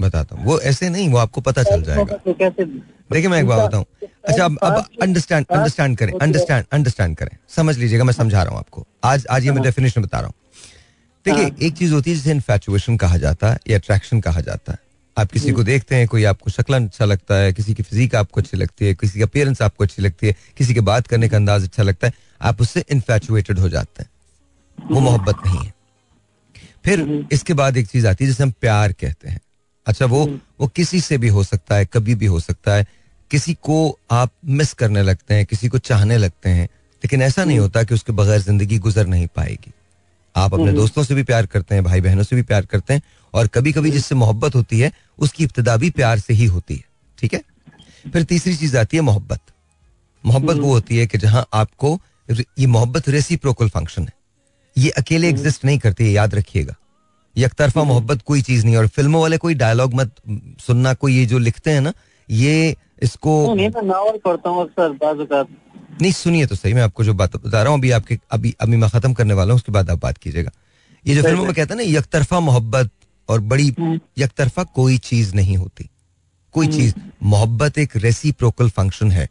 बताता हूँ। वो ऐसे नहीं वो आपको पता चल जाएगा। कैसे देखिए मैं एक बात बताऊँ। अच्छा अब अब अंडरस्टैंड अंडरस्टैंड करें अंडरस्टैंड अंडरस्टैंड करें। समझ लीजिएगा मैं समझा रहा हूँ आपको। आज आज ये मैं डेफिनेशन बता रहा हूँ। देखिए एक चीज़ होती है जिसे इन्फैचुएशन कहा जाता है या अट्रैक्शन कहा जाता है। आप किसी को देखते हैं कोई आपको शक्ल अच्छा लगता है किसी की फिजिक आपको अच्छी लगती है किसी की अपियरेंस आपको अच्छी लगती है किसी के बात करने का अंदाज अच्छा लगता है आप उससे इन्फैचुएटेड हो जाते हैं। वो मोहब्बत नहीं है। फिर इसके बाद एक चीज़ आती है जिसे हम प्यार कहते हैं। अच्छा वो वो किसी से भी हो सकता है कभी भी हो सकता है किसी को आप मिस करने लगते हैं किसी को चाहने लगते हैं लेकिन ऐसा नहीं होता कि उसके बगैर ज़िंदगी गुजर नहीं पाएगी। आप अपने दोस्तों से भी प्यार करते हैं भाई बहनों से भी प्यार करते हैं और कभी कभी जिससे मोहब्बत होती है उसकी इब्तदा भी प्यार से ही होती है। ठीक है? फिर तीसरी चीज़ आती है मोहब्बत। मोहब्बत वो होती है कि जहाँ आपको ये मोहब्बत रेसी रेसिप्रोकल फ़ंक्शन है। ये अकेले एग्जिस्ट नहीं करती है याद रखिएगा। एक तरफा मोहब्बत कोई चीज़ नहीं और फ़िल्मों वाले कोई डायलॉग मत सुनना कोई ये जो लिखते हैं ना ये इसको नहीं सुनिए तो सही मैं आपको जो बात बता रहा हूँ अभी आपके अभी अभी मैं खत्म करने वाला हूँ उसके बाद आप बात कीजिएगा। ये जो फ़िल्मों में कहते हैं ना एक तरफा मोहब्बत और बड़ी एक तरफा कोई चीज़ नहीं होती। कोई चीज़ मोहब्बत एक रेसिप्रोकल फ़ंक्शन है।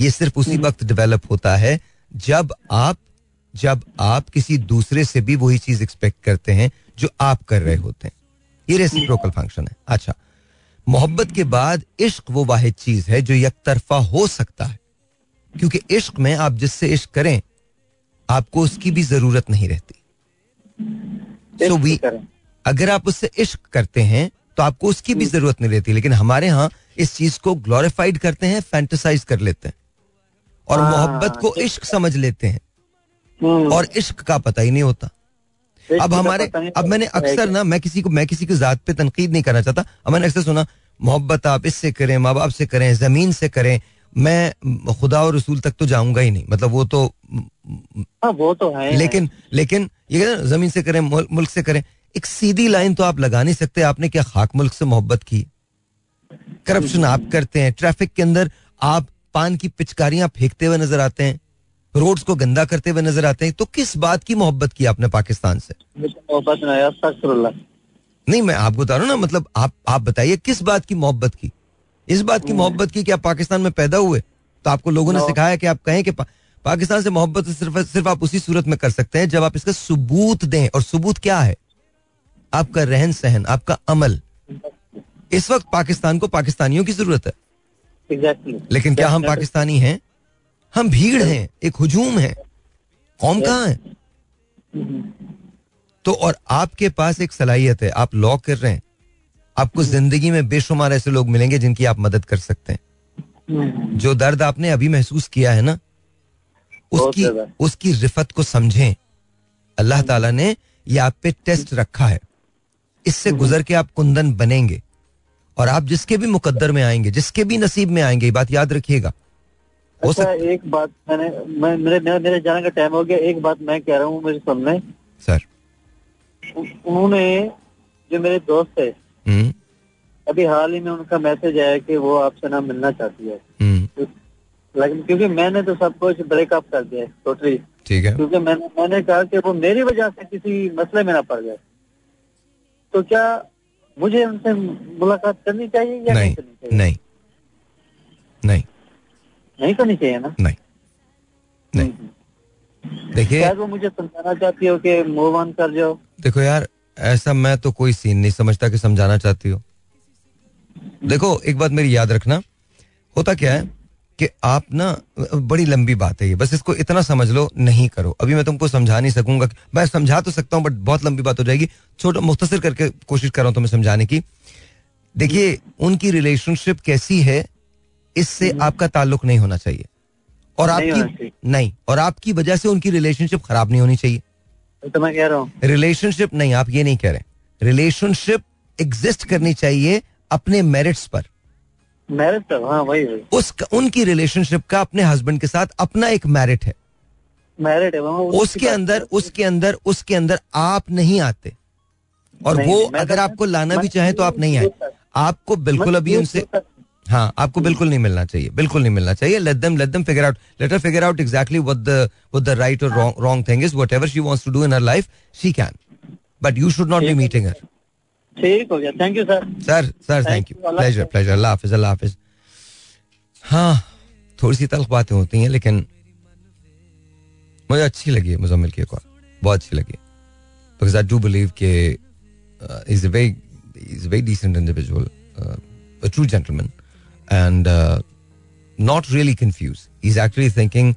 ये सिर्फ़ उसी वक्त डेवलप होता है जब आप जब आप किसी दूसरे से भी वही चीज़ एक्सपेक्ट करते हैं जो आप कर रहे होते हैं। ये रेसिप्रोकल फ़ंक्शन है। अच्छा मोहब्बत के बाद इश्क वो वाहिद चीज़ है जो एक तरफा हो सकता है। क्योंकि इश्क में आप जिससे इश्क करें आपको उसकी भी ज़रूरत नहीं रहती। सो वी अगर आप उससे इश्क करते हैं तो आपको उसकी भी ज़रूरत नहीं रहती। लेकिन हमारे यहाँ इस चीज़ को ग्लोरिफाइड करते हैं फैंटेसाइज कर लेते हैं। और हाँ, मोहब्बत को इश्क समझ लेते हैं। हम्म, और इश्क का पता ही नहीं होता। अब हमारे अब मैंने अक्सर ना मैं किसी को मैं किसी की जात पे तनकीद नहीं करना चाहता। अब मैंने अक्सर सुना मोहब्बत आप इससे करें माँ बाप से करें ज़मीन से करें। मैं खुदा और रसूल तक तो जाऊँगा ही नहीं। मतलब वो तो हाँ वो तो है। लेकिन लेकिन ये हैं ज़मीन से करें मुल्क से करें। एक सीधी लाइन तो आप लगा नहीं सकते आपने क्या खाक मुल्क से मोहब्बत की? करप्शन आप करते हैं ट्रैफ़िक के अंदर आप पान की पिचकारियाँ फेंकते हुए नज़र आते हैं रोड्स को गंदा करते हुए नज़र आते हैं तो किस बात की मोहब्बत की आपने पाकिस्तान से? नहीं मैं आपको बता रहा हूँ ना मतलब आप आप बताइए किस बात की मोहब्बत की? इस बात की मोहब्बत की कि आप पाकिस्तान में पैदा हुए तो आपको लोगों ने सिखाया कि आप कहें कि पा, पाकिस्तान से मोहब्बत सिर्फ़ सिर्फ़ आप उसी सूरत में कर सकते हैं जब आप इसका सबूत दें और सबूत क्या है? आपका रहन सहन आपका अमल। इस वक्त पाकिस्तान को पाकिस्तानियों की ज़रूरत है। लेकिन क्या हम पाकिस्तानी हैं? हम भीड़ हैं एक हुजूम है। कौम कहाँ है? तो और आपके पास एक सलाहियत है आप लॉ कर रहे हैं। आपको ज़िंदगी में बेशुमार ऐसे लोग मिलेंगे जिनकी आप मदद कर सकते हैं। जो दर्द आपने अभी महसूस किया है ना उसकी उसकी रिफत को समझें। अल्लाह ताला ने ये आप पे टेस्ट रखा है। इससे गुजर के आप कुंदन बनेंगे और आप जिसके भी मुकद्दर में आएँगे जिसके भी नसीब में आएँगे बात याद रखिएगा। हो अच्छा, एक बात मैंने मैं मेरे मेरे, मेरे जाने का टाइम हो गया। एक बात मैं कह रहा हूँ मेरे सामने। सर। उन्होंने जो मेरे दोस्त है हम्म। अभी हाल ही में उनका मैसेज आया कि वो आपसे ना मिलना चाहती है। हम्म। लेकिन क्योंकि मैंने तो सब कुछ ब्रेकअप कर दिया टोटली ठीक है। क्योंकि मैंने मैंने कहा कि वो मेरी वजह से किसी मसले में ना पड़ जाए। तो क्या मुझे उनसे मुलाकात करनी चाहिए या नहीं करनी चाहिए? नहीं। नहीं। नहीं करनी चाहिए ना? नहीं। नहीं। देखिए वो मुझे समझाना चाहती हो कि मूव ऑन कर जाओ। देखो यार ऐसा मैं तो कोई सीन नहीं समझता कि समझाना चाहती हो। देखो एक बात मेरी याद रखना। होता क्या है कि आप ना बड़ी लंबी बात है ये। बस इसको इतना समझ लो नहीं करो। अभी मैं तुमको समझा नहीं सकूँगा। मैं समझा तो सकता हूँ बट बहुत लंबी बात हो जाएगी। छोटा मुख्तसर करके कोशिश कर रहा हूँ तुम्हें समझाने की। देखिए उनकी रिलेशनशिप कैसी है इससे हम्म। आपका ताल्लुक नहीं होना चाहिए। और आपकी नहीं और आपकी वजह से उनकी रिलेशनशिप खराब नहीं होनी चाहिए। तो मैं कह रहा हूँ। रिलेशनशिप नहीं आप ये नहीं कह रहे। रिलेशनशिप एग्जिस्ट करनी चाहिए अपने मेरिट्स पर। मैरिट तो हाँ वही वही उस उनकी रिलेशनशिप का अपने हस्बैंड के साथ अपना एक मैरिट है। मैरिट है उसके अंदर उसके अंदर उसके अंदर आप नहीं आते। और वो अगर आपको लाना भी चाहे तो आप नहीं आए। आपको बिल्कुल अभी उनसे हाँ आपको बिल्कुल नहीं मिलना चाहिए बिल्कुल नहीं मिलना चाहिए। Let them let them figure out let her figure out exactly what the what the right और wrong thing is whatever she wants to do in her life she can but you should not be meeting her ठीक हो गया। Thank you sir sir sir thank you pleasure pleasure अल्लाह हाफिज अल्लाह हाफिज हाँ थोड़ी सी तल्ख बातें होती हैं लेकिन मुझे अच्छी लगी मुजम्मिल की कॉल बहुत अच्छी लगी। बिकॉज़ आई डू बिलीव के is a very is very decent individual true gentleman. And uh, not really confused. He's actually thinking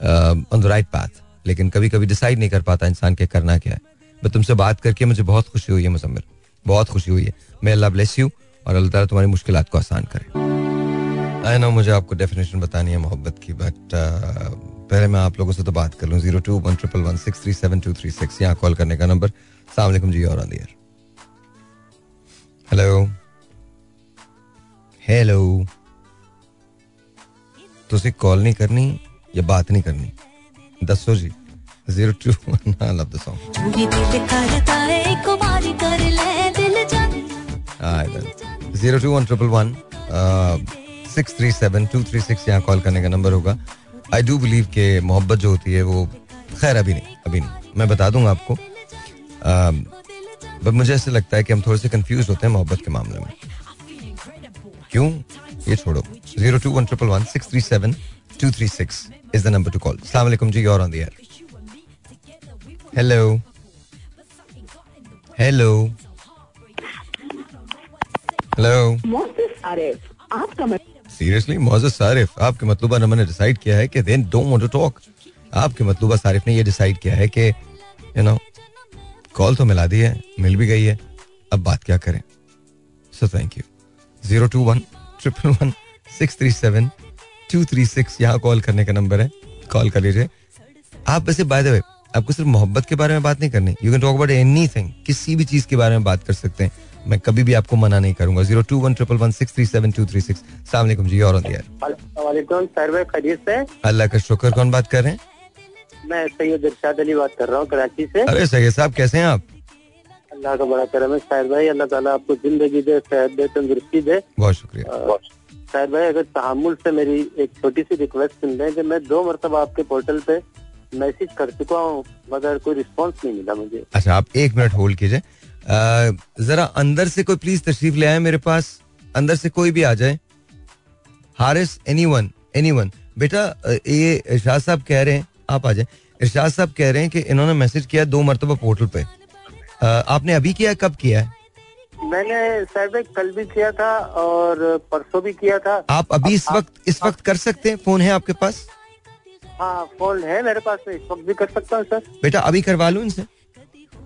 uh, on the लेकिन कभी कभी डिसाइड नहीं कर पाता इंसान के करना क्या है। मैं तुमसे बात करके मुझे बहुत खुशी हुई है मुजम्मिल। बहुत खुशी हुई है। मैं अल्लाह ब्लेस यू और अल्लाह ताला तुम्हारी मुश्किल को आसान करे। आई नो मुझे आपको डेफिनेशन बतानी है मोहब्बत की बट uh, पहले मैं आप लोगों से तो बात कर लूँ। Zero two one triple one six three seven two three six यहाँ कॉल करने का नंबर सलामकुम जी और हेलो हेलो तुझे कॉल नहीं करनी या बात नहीं करनी? दसो जी। Zero two I love the song zero two one triple one six three seven two three six यहाँ कॉल करने का नंबर होगा। आई डू बिलीव के मोहब्बत जो होती है वो खैर अभी नहीं अभी नहीं। मैं बता दूँगा आपको। बट मुझे ऐसे लगता है कि हम थोड़े से कंफ्यूज होते हैं मोहब्बत के मामले में। क्यों? ये छोड़ो। Zero two one triple one six three seven two three six is the number to call सलाम जी you're on the air hello hello hello seriously Moses सारिफ आपके मतलूबा नमन ने डिसाइड किया है कि then don't want to talk आपके मतलूबा सारिफ ने ये डिसाइड किया है कि यू नो कॉल तो मिला दी है मिल भी गई है। अब बात क्या करें? So thank you zero two one triple one six three seven two three six यहाँ कॉल करने का नंबर है। कॉल कर लीजिए। आप वैसे बाय द वे आपको सिर्फ़ मोहब्बत के बारे में बात नहीं करनी। You can talk about anything किसी भी चीज़ के बारे में बात कर सकते हैं। मैं कभी भी आपको मना नहीं करूँगा। Zero two one triple one six three seven two three six सलाम जी और अल्लाह का शुक्र कौन बात कर रहे हैं? मैं सैयद इरशाद अली बात कर रहा हूँ कराची से। अरे सैयद साहब कैसे हैं आप? अल्लाह का बड़ा करम है शायद भाई अल्लाह ताला आपको ज़िंदगी दे सेहत दे तंदुरुस्ती दे। बहुत शुक्रिया। शायद भाई अगर तहमुल से मेरी एक छोटी सी रिक्वेस्ट सुन लें कि मैं दो मरतबा आपके पोर्टल पे मैसेज कर चुका हूँ मगर कोई रिस्पॉन्स नहीं मिला मुझे। अच्छा आप एक मिनट होल्ड कीजिए। जरा अंदर से कोई प्लीज़ तशरीफ़ ले आए मेरे पास। अंदर से कोई भी आ जाए। Haris anyone anyone बेटा ये इरशाद साहब कह रहे हैं आप आ जाए। इरशाद साहब कह रहे हैं कि इन्होंने मैसेज किया दो मरतबा पोर्टल पे। आपने अभी किया कब किया है? मैंने सर कल भी किया था और परसों भी किया था। आप अभी इस वक्त इस वक्त कर सकते हैं? फ़ोन है आपके पास? हाँ फ़ोन है मेरे पास में इस वक्त भी कर सकता हूँ सर बेटा अभी करवा लू इनसे?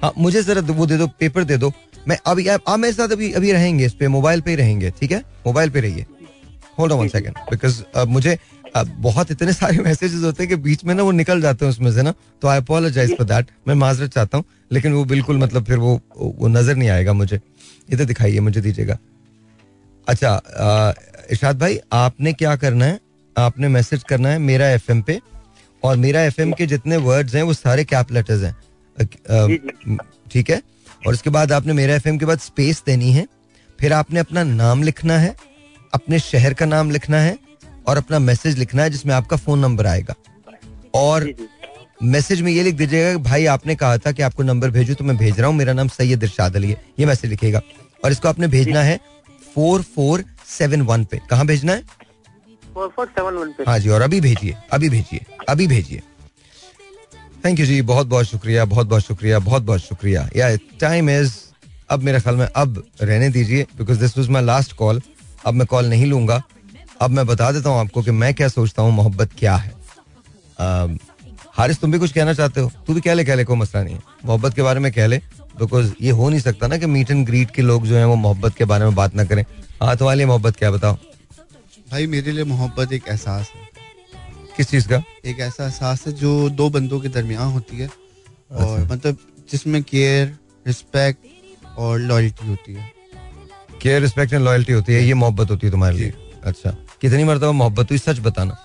हाँ मुझे जरा वो दे दो पेपर दे दो। मैं अभी आप, आप मेरे साथ अभी अभी रहेंगे इस पे मोबाइल पे ही रहेंगे ठीक है? मोबाइल पे रहिए। Hold on one second because मुझे अब बहुत इतने सारे मैसेजेस होते हैं कि बीच में ना वो निकल जाते हैं उसमें से ना तो आई अपोलोजाइज फॉर दैट मैं माजरत चाहता हूँ लेकिन वो बिल्कुल मतलब फिर वो वो नज़र नहीं आएगा मुझे। इधर दिखाइए मुझे दीजिएगा। अच्छा इशाद भाई आपने क्या करना है? आपने मैसेज करना है मेरा एफएम पे और मेरा एफएम के जितने वर्ड्स हैं वो सारे कैप लेटर्स हैं। ठीक है। और उसके बाद आपने मेरा एफएम के बाद स्पेस देनी है। फिर आपने अपना नाम लिखना है अपने शहर का नाम लिखना है और अपना मैसेज लिखना है जिसमें आपका फ़ोन नंबर आएगा। और मैसेज में ये लिख दीजिएगा कि भाई आपने कहा था कि आपको नंबर भेजू तो मैं भेज रहा हूँ। मेरा नाम सैयद इरशाद अली है। ये मैसेज लिखेगा और इसको आपने भेजना है फोर फोर सेवन वन पे। कहाँ भेजना है? हाँ जी, और अभी भेजिए अभी भेजिए अभी भेजिए। थैंक यू जी, बहुत बहुत शुक्रिया, बहुत बहुत शुक्रिया, बहुत बहुत शुक्रिया। या टाइम इज़ अब मेरे ख्याल में अब रहने दीजिए because this was my last call अब मैं कॉल नहीं लूँगा। अब मैं बता देता हूँ आपको कि मैं क्या सोचता हूँ, मोहब्बत क्या है। हारिस, तुम भी कुछ कहना चाहते हो? तू भी कह ले कह ले, कोई मसला नहीं है। मोहब्बत के बारे में कह ले बिकॉज़ ये हो नहीं सकता ना कि मीट एंड ग्रीट के लोग जो है, वो मोहब्बत के बारे में बात ना करें। हाँ तुम्हारे लिए मोहब्बत क्या बताओ भाई मेरे लिए मोहब्बत एक एहसास है। किस चीज़ का? एक ऐसा एहसास है जो दो बंदों के दरमियान होती है और अच्छा। मतलब जिसमें केयर रिस्पेक्ट और लॉयल्टी होती है। केयर रिस्पेक्ट एंड लॉयल्टी होती है ये मोहब्बत होती है तुम्हारे लिए। अच्छा। कितनी मरतबा मोहब्बत हुई सच बताना।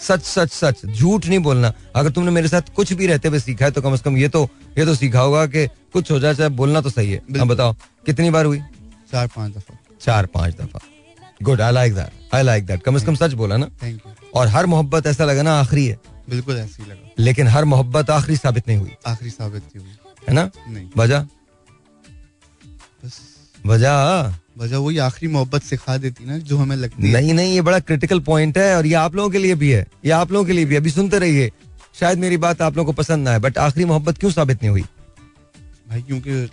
सच सच सच। झूठ नहीं बोलना। अगर तुमने मेरे साथ कुछ भी रहते हुए सीखा है तो कम से कम ये तो ये तो सीखा होगा कि कुछ हो जाए चाहे बोलना तो सही है। हाँ बताओ कितनी बार हुई? चार पाँच दफ़ा। चार पाँच दफ़ा। Good I like that I like that कम से कम सच बोला ना। थैंक यू और हर मोहब्बत ऐसा लगा ना आखिरी है। बिल्कुल ऐसी लगा। लेकिन हर मोहब्बत आखिरी साबित नहीं हुई। आखिरी साबित नहीं हुई। है ना? नहीं। वजह? वजह? वजह वही आखिरी मोहब्बत सिखा देती ना जो हमें लगती नहीं नहीं ये बड़ा क्रिटिकल पॉइंट है और ये आप लोगों के लिए भी है। ये आप लोगों के लिए भी अभी सुनते रहिए। शायद मेरी बात आप लोगों को पसंद ना है बट आखिरी मोहब्बत क्यों साबित नहीं हुई? भाई क्योंकि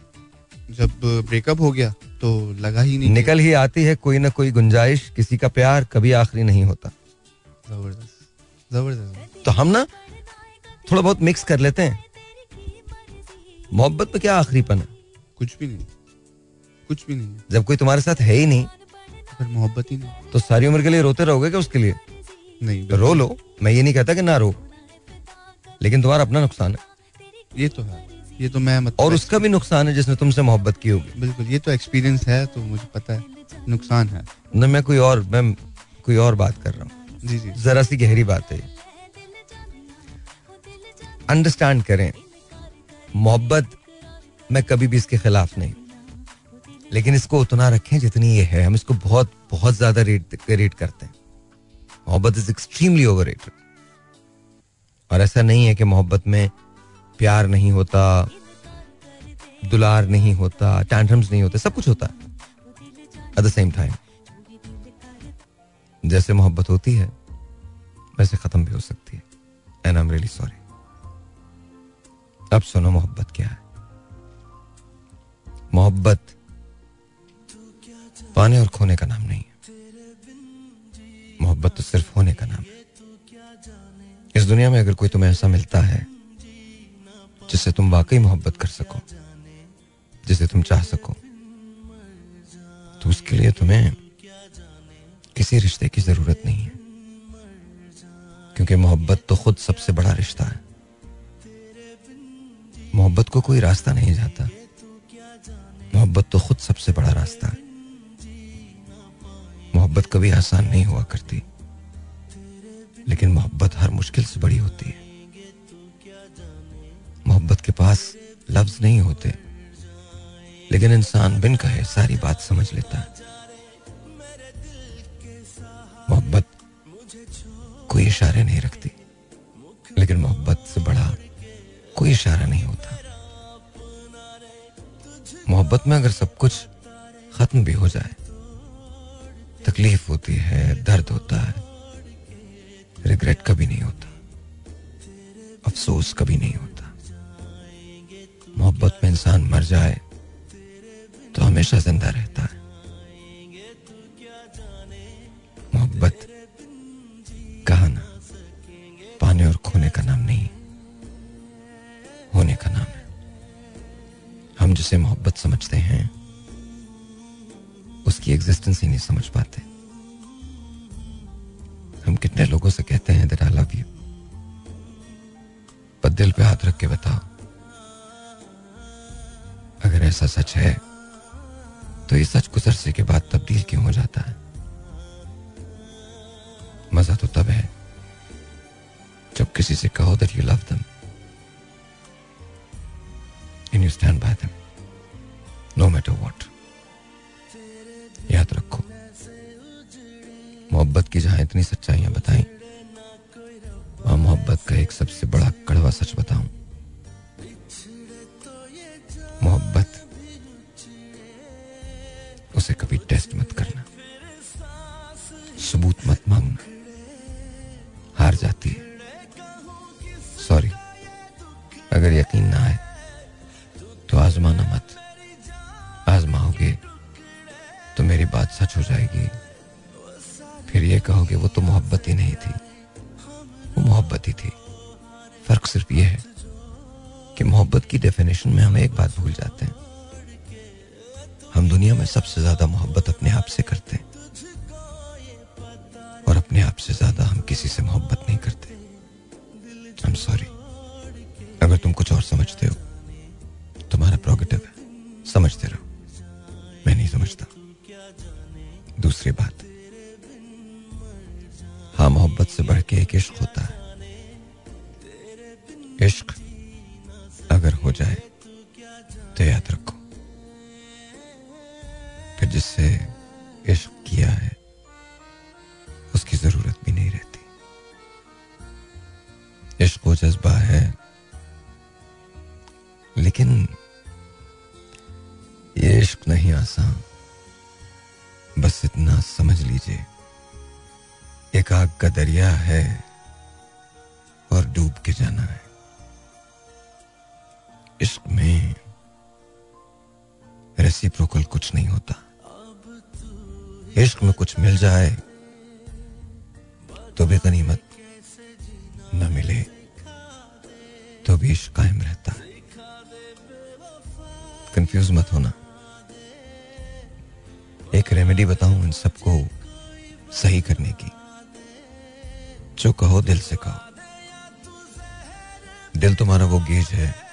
जब ब्रेकअप हो गया तो लगा ही नहीं। निकल ही आती है कोई ना कोई गुंजाइश किसी का प्यार कभी आखिरी नहीं होता। ज़बरदस्त ज़बरदस्त। तो हम ना थोड़ा बहुत मिक्स कर लेते हैं। मोहब्बत में क्या आखिरीपन है? कुछ भी नहीं कुछ भी नहीं। जब कोई तुम्हारे साथ है ही नहीं तो मोहब्बत ही नहीं। तो सारी उम्र के लिए रोते रहोगे क्या उसके लिए? नहीं तो रो लो मैं ये नहीं कहता कि ना रो लेकिन तुम्हारा अपना नुकसान है। ये तो है। ये तो मैं मतलब और उसका भी नुकसान है जिसने तुमसे मोहब्बत की होगी। बिल्कुल ये तो एक्सपीरियंस है तो मुझे पता है नुकसान है। न मैं कोई और मैं कोई और बात कर रहा हूँ। जी जी। जरा सी गहरी बात है अंडरस्टैंड करें मोहब्बत मैं कभी भी इसके खिलाफ नहीं। लेकिन इसको उतना रखें जितनी ये है। हम इसको बहुत बहुत ज़्यादा रेट रेट करते हैं। मोहब्बत इज़ एक्सट्रीमली ओवर और ऐसा नहीं है कि मोहब्बत में प्यार नहीं होता, दुलार नहीं होता टैंट्रम्स नहीं होते, सब कुछ होता है। एट द सेम टाइम जैसे मोहब्बत होती है, वैसे खत्म भी हो सकती है। And I am really sorry अब सुनो मोहब्बत क्या है। मोहब्बत पाने और खोने का नाम नहीं है। मोहब्बत तो सिर्फ़ होने का नाम है। इस दुनिया में अगर कोई तुम्हें ऐसा मिलता है जिससे तुम वाकई मोहब्बत कर सको, जिसे तुम चाह सको। तो उसके लिए तुम्हें किसी रिश्ते की ज़रूरत नहीं है, क्योंकि मोहब्बत तो खुद सबसे बड़ा रिश्ता है। मोहब्बत को कोई रास्ता नहीं जाता। मोहब्बत तो खुद सबसे बड़ा रास्ता है। मोहब्बत कभी आसान नहीं हुआ करती, लेकिन मोहब्बत हर मुश्किल से बड़ी होती है। मोहब्बत के पास लफ्ज नहीं होते, लेकिन इंसान बिन कहे सारी बात समझ लेता है। मोहब्बत कोई इशारे नहीं रखती, लेकिन मोहब्बत से बड़ा कोई इशारा नहीं होता। मोहब्बत में अगर सब कुछ खत्म भी हो जाए, तकलीफ़ होती है, दर्द होता है रिग्रेट कभी नहीं होता, अफसोस कभी नहीं होता। मोहब्बत में इंसान मर जाए तो हमेशा ज़िंदा रहता है। मोहब्बत कहा ना पाने और खोने का नाम नहीं, होने का नाम है। हम जिसे मोहब्बत समझते हैं, उसकी एग्जिस्टेंस ही नहीं समझ पाते। हम कितने लोगों से कहते हैं दैट आई लव यू पर दिल पे हाथ रख के बताओ अगर ऐसा सच है तो ये सच गुजरसे के बाद तब्दील क्यों हो जाता है? मज़ा तो तब है, जब किसी से कहो that you love them and you stand by them no matter what याद रखो, मोहब्बत की जहाँ इतनी सच्चाइयाँ बताई वहाँ मोहब्बत का एक सबसे बड़ा कड़वा सच बताऊँ मोहब्बत, उसे कभी टेस्ट मत करना। सबूत मत मांगना। हार जाती है। सॉरी अगर यकीन ना आए तो आजमाना मत। आजमाओगे तो मेरी बात सच हो जाएगी। फिर ये कहोगे, वो तो मोहब्बत ही नहीं थी। वो मोहब्बत ही थी। फ़र्क सिर्फ़ ये है कि मोहब्बत की डेफिनेशन में हम एक बात भूल जाते हैं। हम दुनिया में सबसे ज़्यादा मोहब्बत अपने आप से करते हैं। और अपने आप से ज़्यादा हम किसी से मोहब्बत नहीं करते। आई एम सॉरी अगर तुम कुछ और समझते हो, तुम्हारा प्रोगेटिव है। समझते रहो। मैं नहीं समझता। दूसरी बात। हाँ मोहब्बत से बढ़ के एक इश्क होता है। इश्क जाए तो याद रखो फिर जिससे इश्क किया है, उसकी ज़रूरत भी नहीं रहती। इश्क वो जज्बा है, लेकिन ये इश्क नहीं आसान। बस इतना समझ लीजिए एक आग का दरिया है और डूब के जाना है। इश्क में रेसिप्रोकल कुछ नहीं होता। इश्क में कुछ मिल जाए तो भी गनीमत न मिले तो भी इश्क कायम रहता। है कंफ्यूज मत होना। एक रेमेडी बताऊँ इन सबको सही करने की। जो कहो दिल से कहो। दिल तुम्हारा वो गेज है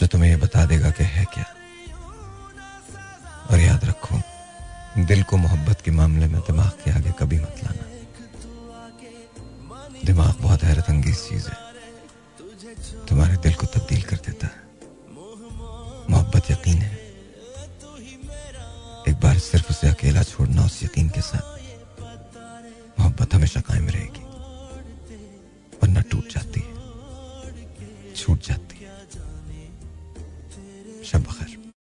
जो तुम्हें ये बता देगा कि है क्या। और याद रखो, दिल को मोहब्बत के मामले में दिमाग के आगे कभी मत लाना। दिमाग बहुत हैरत अंगेज चीज़ है। तुम्हारे दिल को तब्दील कर देता है। मोहब्बत यकीन है। एक बार सिर्फ़ उसे अकेला छोड़ना उस यकीन के साथ। मोहब्बत हमेशा कायम रहेगी, वरना टूट जाती है। छूट जाती San Pajar.